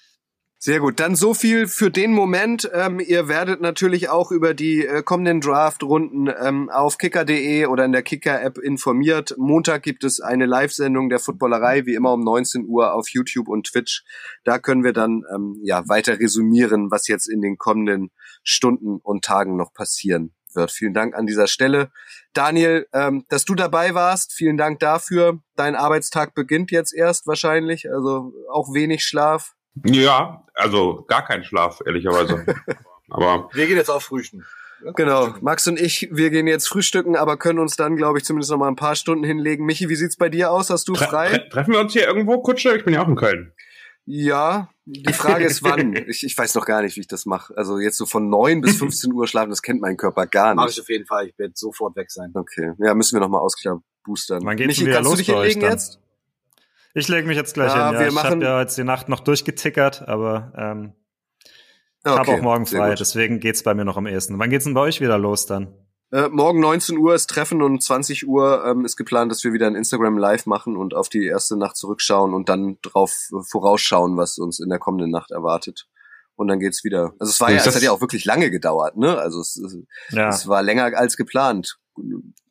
Sehr gut, dann so viel für den Moment. Ähm, ihr werdet natürlich auch über die äh, kommenden Draft-Runden ähm, auf kicker.de oder in der Kicker-App informiert. Montag gibt es eine Live-Sendung der Footballerei, wie immer um 19 Uhr auf YouTube und Twitch. Da können wir dann ähm, ja weiter resümieren, was jetzt in den kommenden Stunden und Tagen noch passieren wird. Vielen Dank an dieser Stelle. Daniel, ähm, dass du dabei warst, vielen Dank dafür. Dein Arbeitstag beginnt jetzt erst wahrscheinlich, also auch wenig Schlaf. Ja, also gar kein Schlaf, ehrlicherweise. aber wir gehen jetzt auch frühstücken. Genau, Max und ich, wir gehen jetzt frühstücken, aber können uns dann, glaube ich, zumindest noch mal ein paar Stunden hinlegen. Michi, wie sieht's bei dir aus? Hast du frei? Tre treffen wir uns hier irgendwo, Kutsche? Ich bin ja auch in Köln. Ja, die Frage ist wann. Ich, ich weiß noch gar nicht, wie ich das mache. Also jetzt so von neun bis 15 Uhr schlafen, das kennt mein Körper gar nicht. Mach ich auf jeden Fall. Ich werde sofort weg sein. Okay, ja, müssen wir noch mal ausklar boostern. Wann geht's Michi, kannst du dich hinlegen jetzt? Ich lege mich jetzt gleich ja, hin. Ja. ich habe ja jetzt die Nacht noch durchgetickert, aber ähm, ich okay, habe auch morgen frei, deswegen geht's bei mir noch am ehesten. Wann geht's denn bei euch wieder los dann? Äh, morgen 19 Uhr ist Treffen und 20 Uhr ähm, ist geplant, dass wir wieder ein Instagram Live machen und auf die erste Nacht zurückschauen und dann drauf äh, vorausschauen, was uns in der kommenden Nacht erwartet. Und dann geht's wieder. Also es war ja, es hat ja auch wirklich lange gedauert, ne? Also es, ja. es war länger als geplant.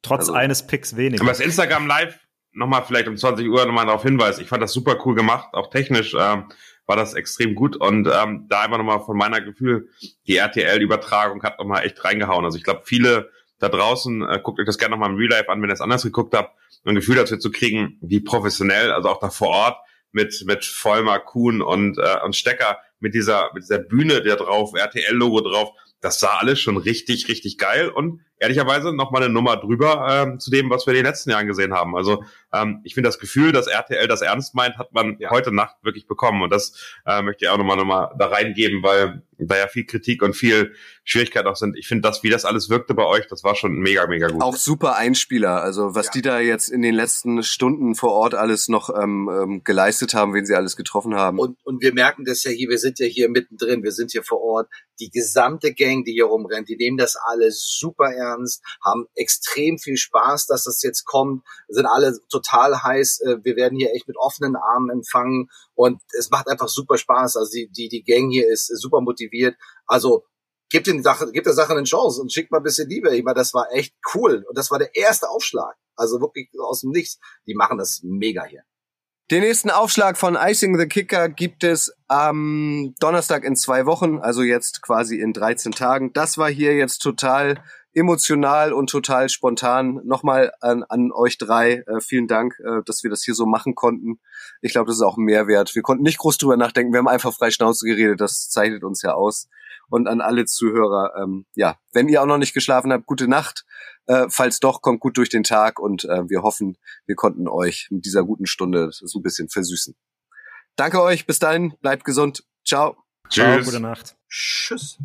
Trotz also, eines Picks weniger. Aber das Instagram Live nochmal vielleicht um 20 Uhr nochmal darauf hinweisen. Ich fand das super cool gemacht, auch technisch ähm, war das extrem gut und ähm, da einfach nochmal von meiner Gefühl, die RTL-Übertragung hat nochmal echt reingehauen. Also ich glaube, viele da draußen, äh, guckt euch das gerne nochmal im Real Life an, wenn ihr es anders geguckt habt, ein Gefühl dafür zu kriegen, wie professionell, also auch da vor Ort mit mit Vollmer, Kuhn und äh, und Stecker mit dieser mit dieser Bühne der drauf, RTL-Logo drauf, das sah alles schon richtig richtig geil und ehrlicherweise noch mal eine Nummer drüber ähm, zu dem, was wir in den letzten Jahren gesehen haben. Also ähm, ich finde das Gefühl, dass RTL das ernst meint, hat man ja. heute Nacht wirklich bekommen. Und das äh, möchte ich auch nochmal noch mal da reingeben, weil da ja viel Kritik und viel Schwierigkeit auch sind. Ich finde das, wie das alles wirkte bei euch, das war schon mega, mega gut. Auch super Einspieler. Also was ja. die da jetzt in den letzten Stunden vor Ort alles noch ähm, ähm, geleistet haben, wen sie alles getroffen haben. Und, und wir merken das ja hier, wir sind ja hier mittendrin, wir sind hier vor Ort. Die gesamte Gang, die hier rumrennt, die nehmen das alles super ernst, haben extrem viel Spaß, dass das jetzt kommt, sind alle total heiß. Äh, wir werden hier echt mit offenen Armen empfangen und es macht einfach super Spaß. Also die, die, die Gang hier ist super motiviert. Also gibt den Sache, gibt der Sache eine Chance und schickt mal ein bisschen Liebe. Ich meine, das war echt cool und das war der erste Aufschlag. Also wirklich aus dem Nichts. Die machen das mega hier. Den nächsten Aufschlag von Icing the Kicker gibt es am Donnerstag in zwei Wochen, also jetzt quasi in 13 Tagen. Das war hier jetzt total emotional und total spontan. Nochmal an, an euch drei. Äh, vielen Dank, äh, dass wir das hier so machen konnten. Ich glaube, das ist auch ein Mehrwert. Wir konnten nicht groß drüber nachdenken. Wir haben einfach frei Schnauze geredet. Das zeichnet uns ja aus. Und an alle Zuhörer, ähm, ja, wenn ihr auch noch nicht geschlafen habt, gute Nacht. Äh, falls doch, kommt gut durch den Tag und äh, wir hoffen, wir konnten euch mit dieser guten Stunde so ein bisschen versüßen. Danke euch, bis dahin, bleibt gesund. Ciao. Tschüss. Ciao, gute Nacht. Tschüss.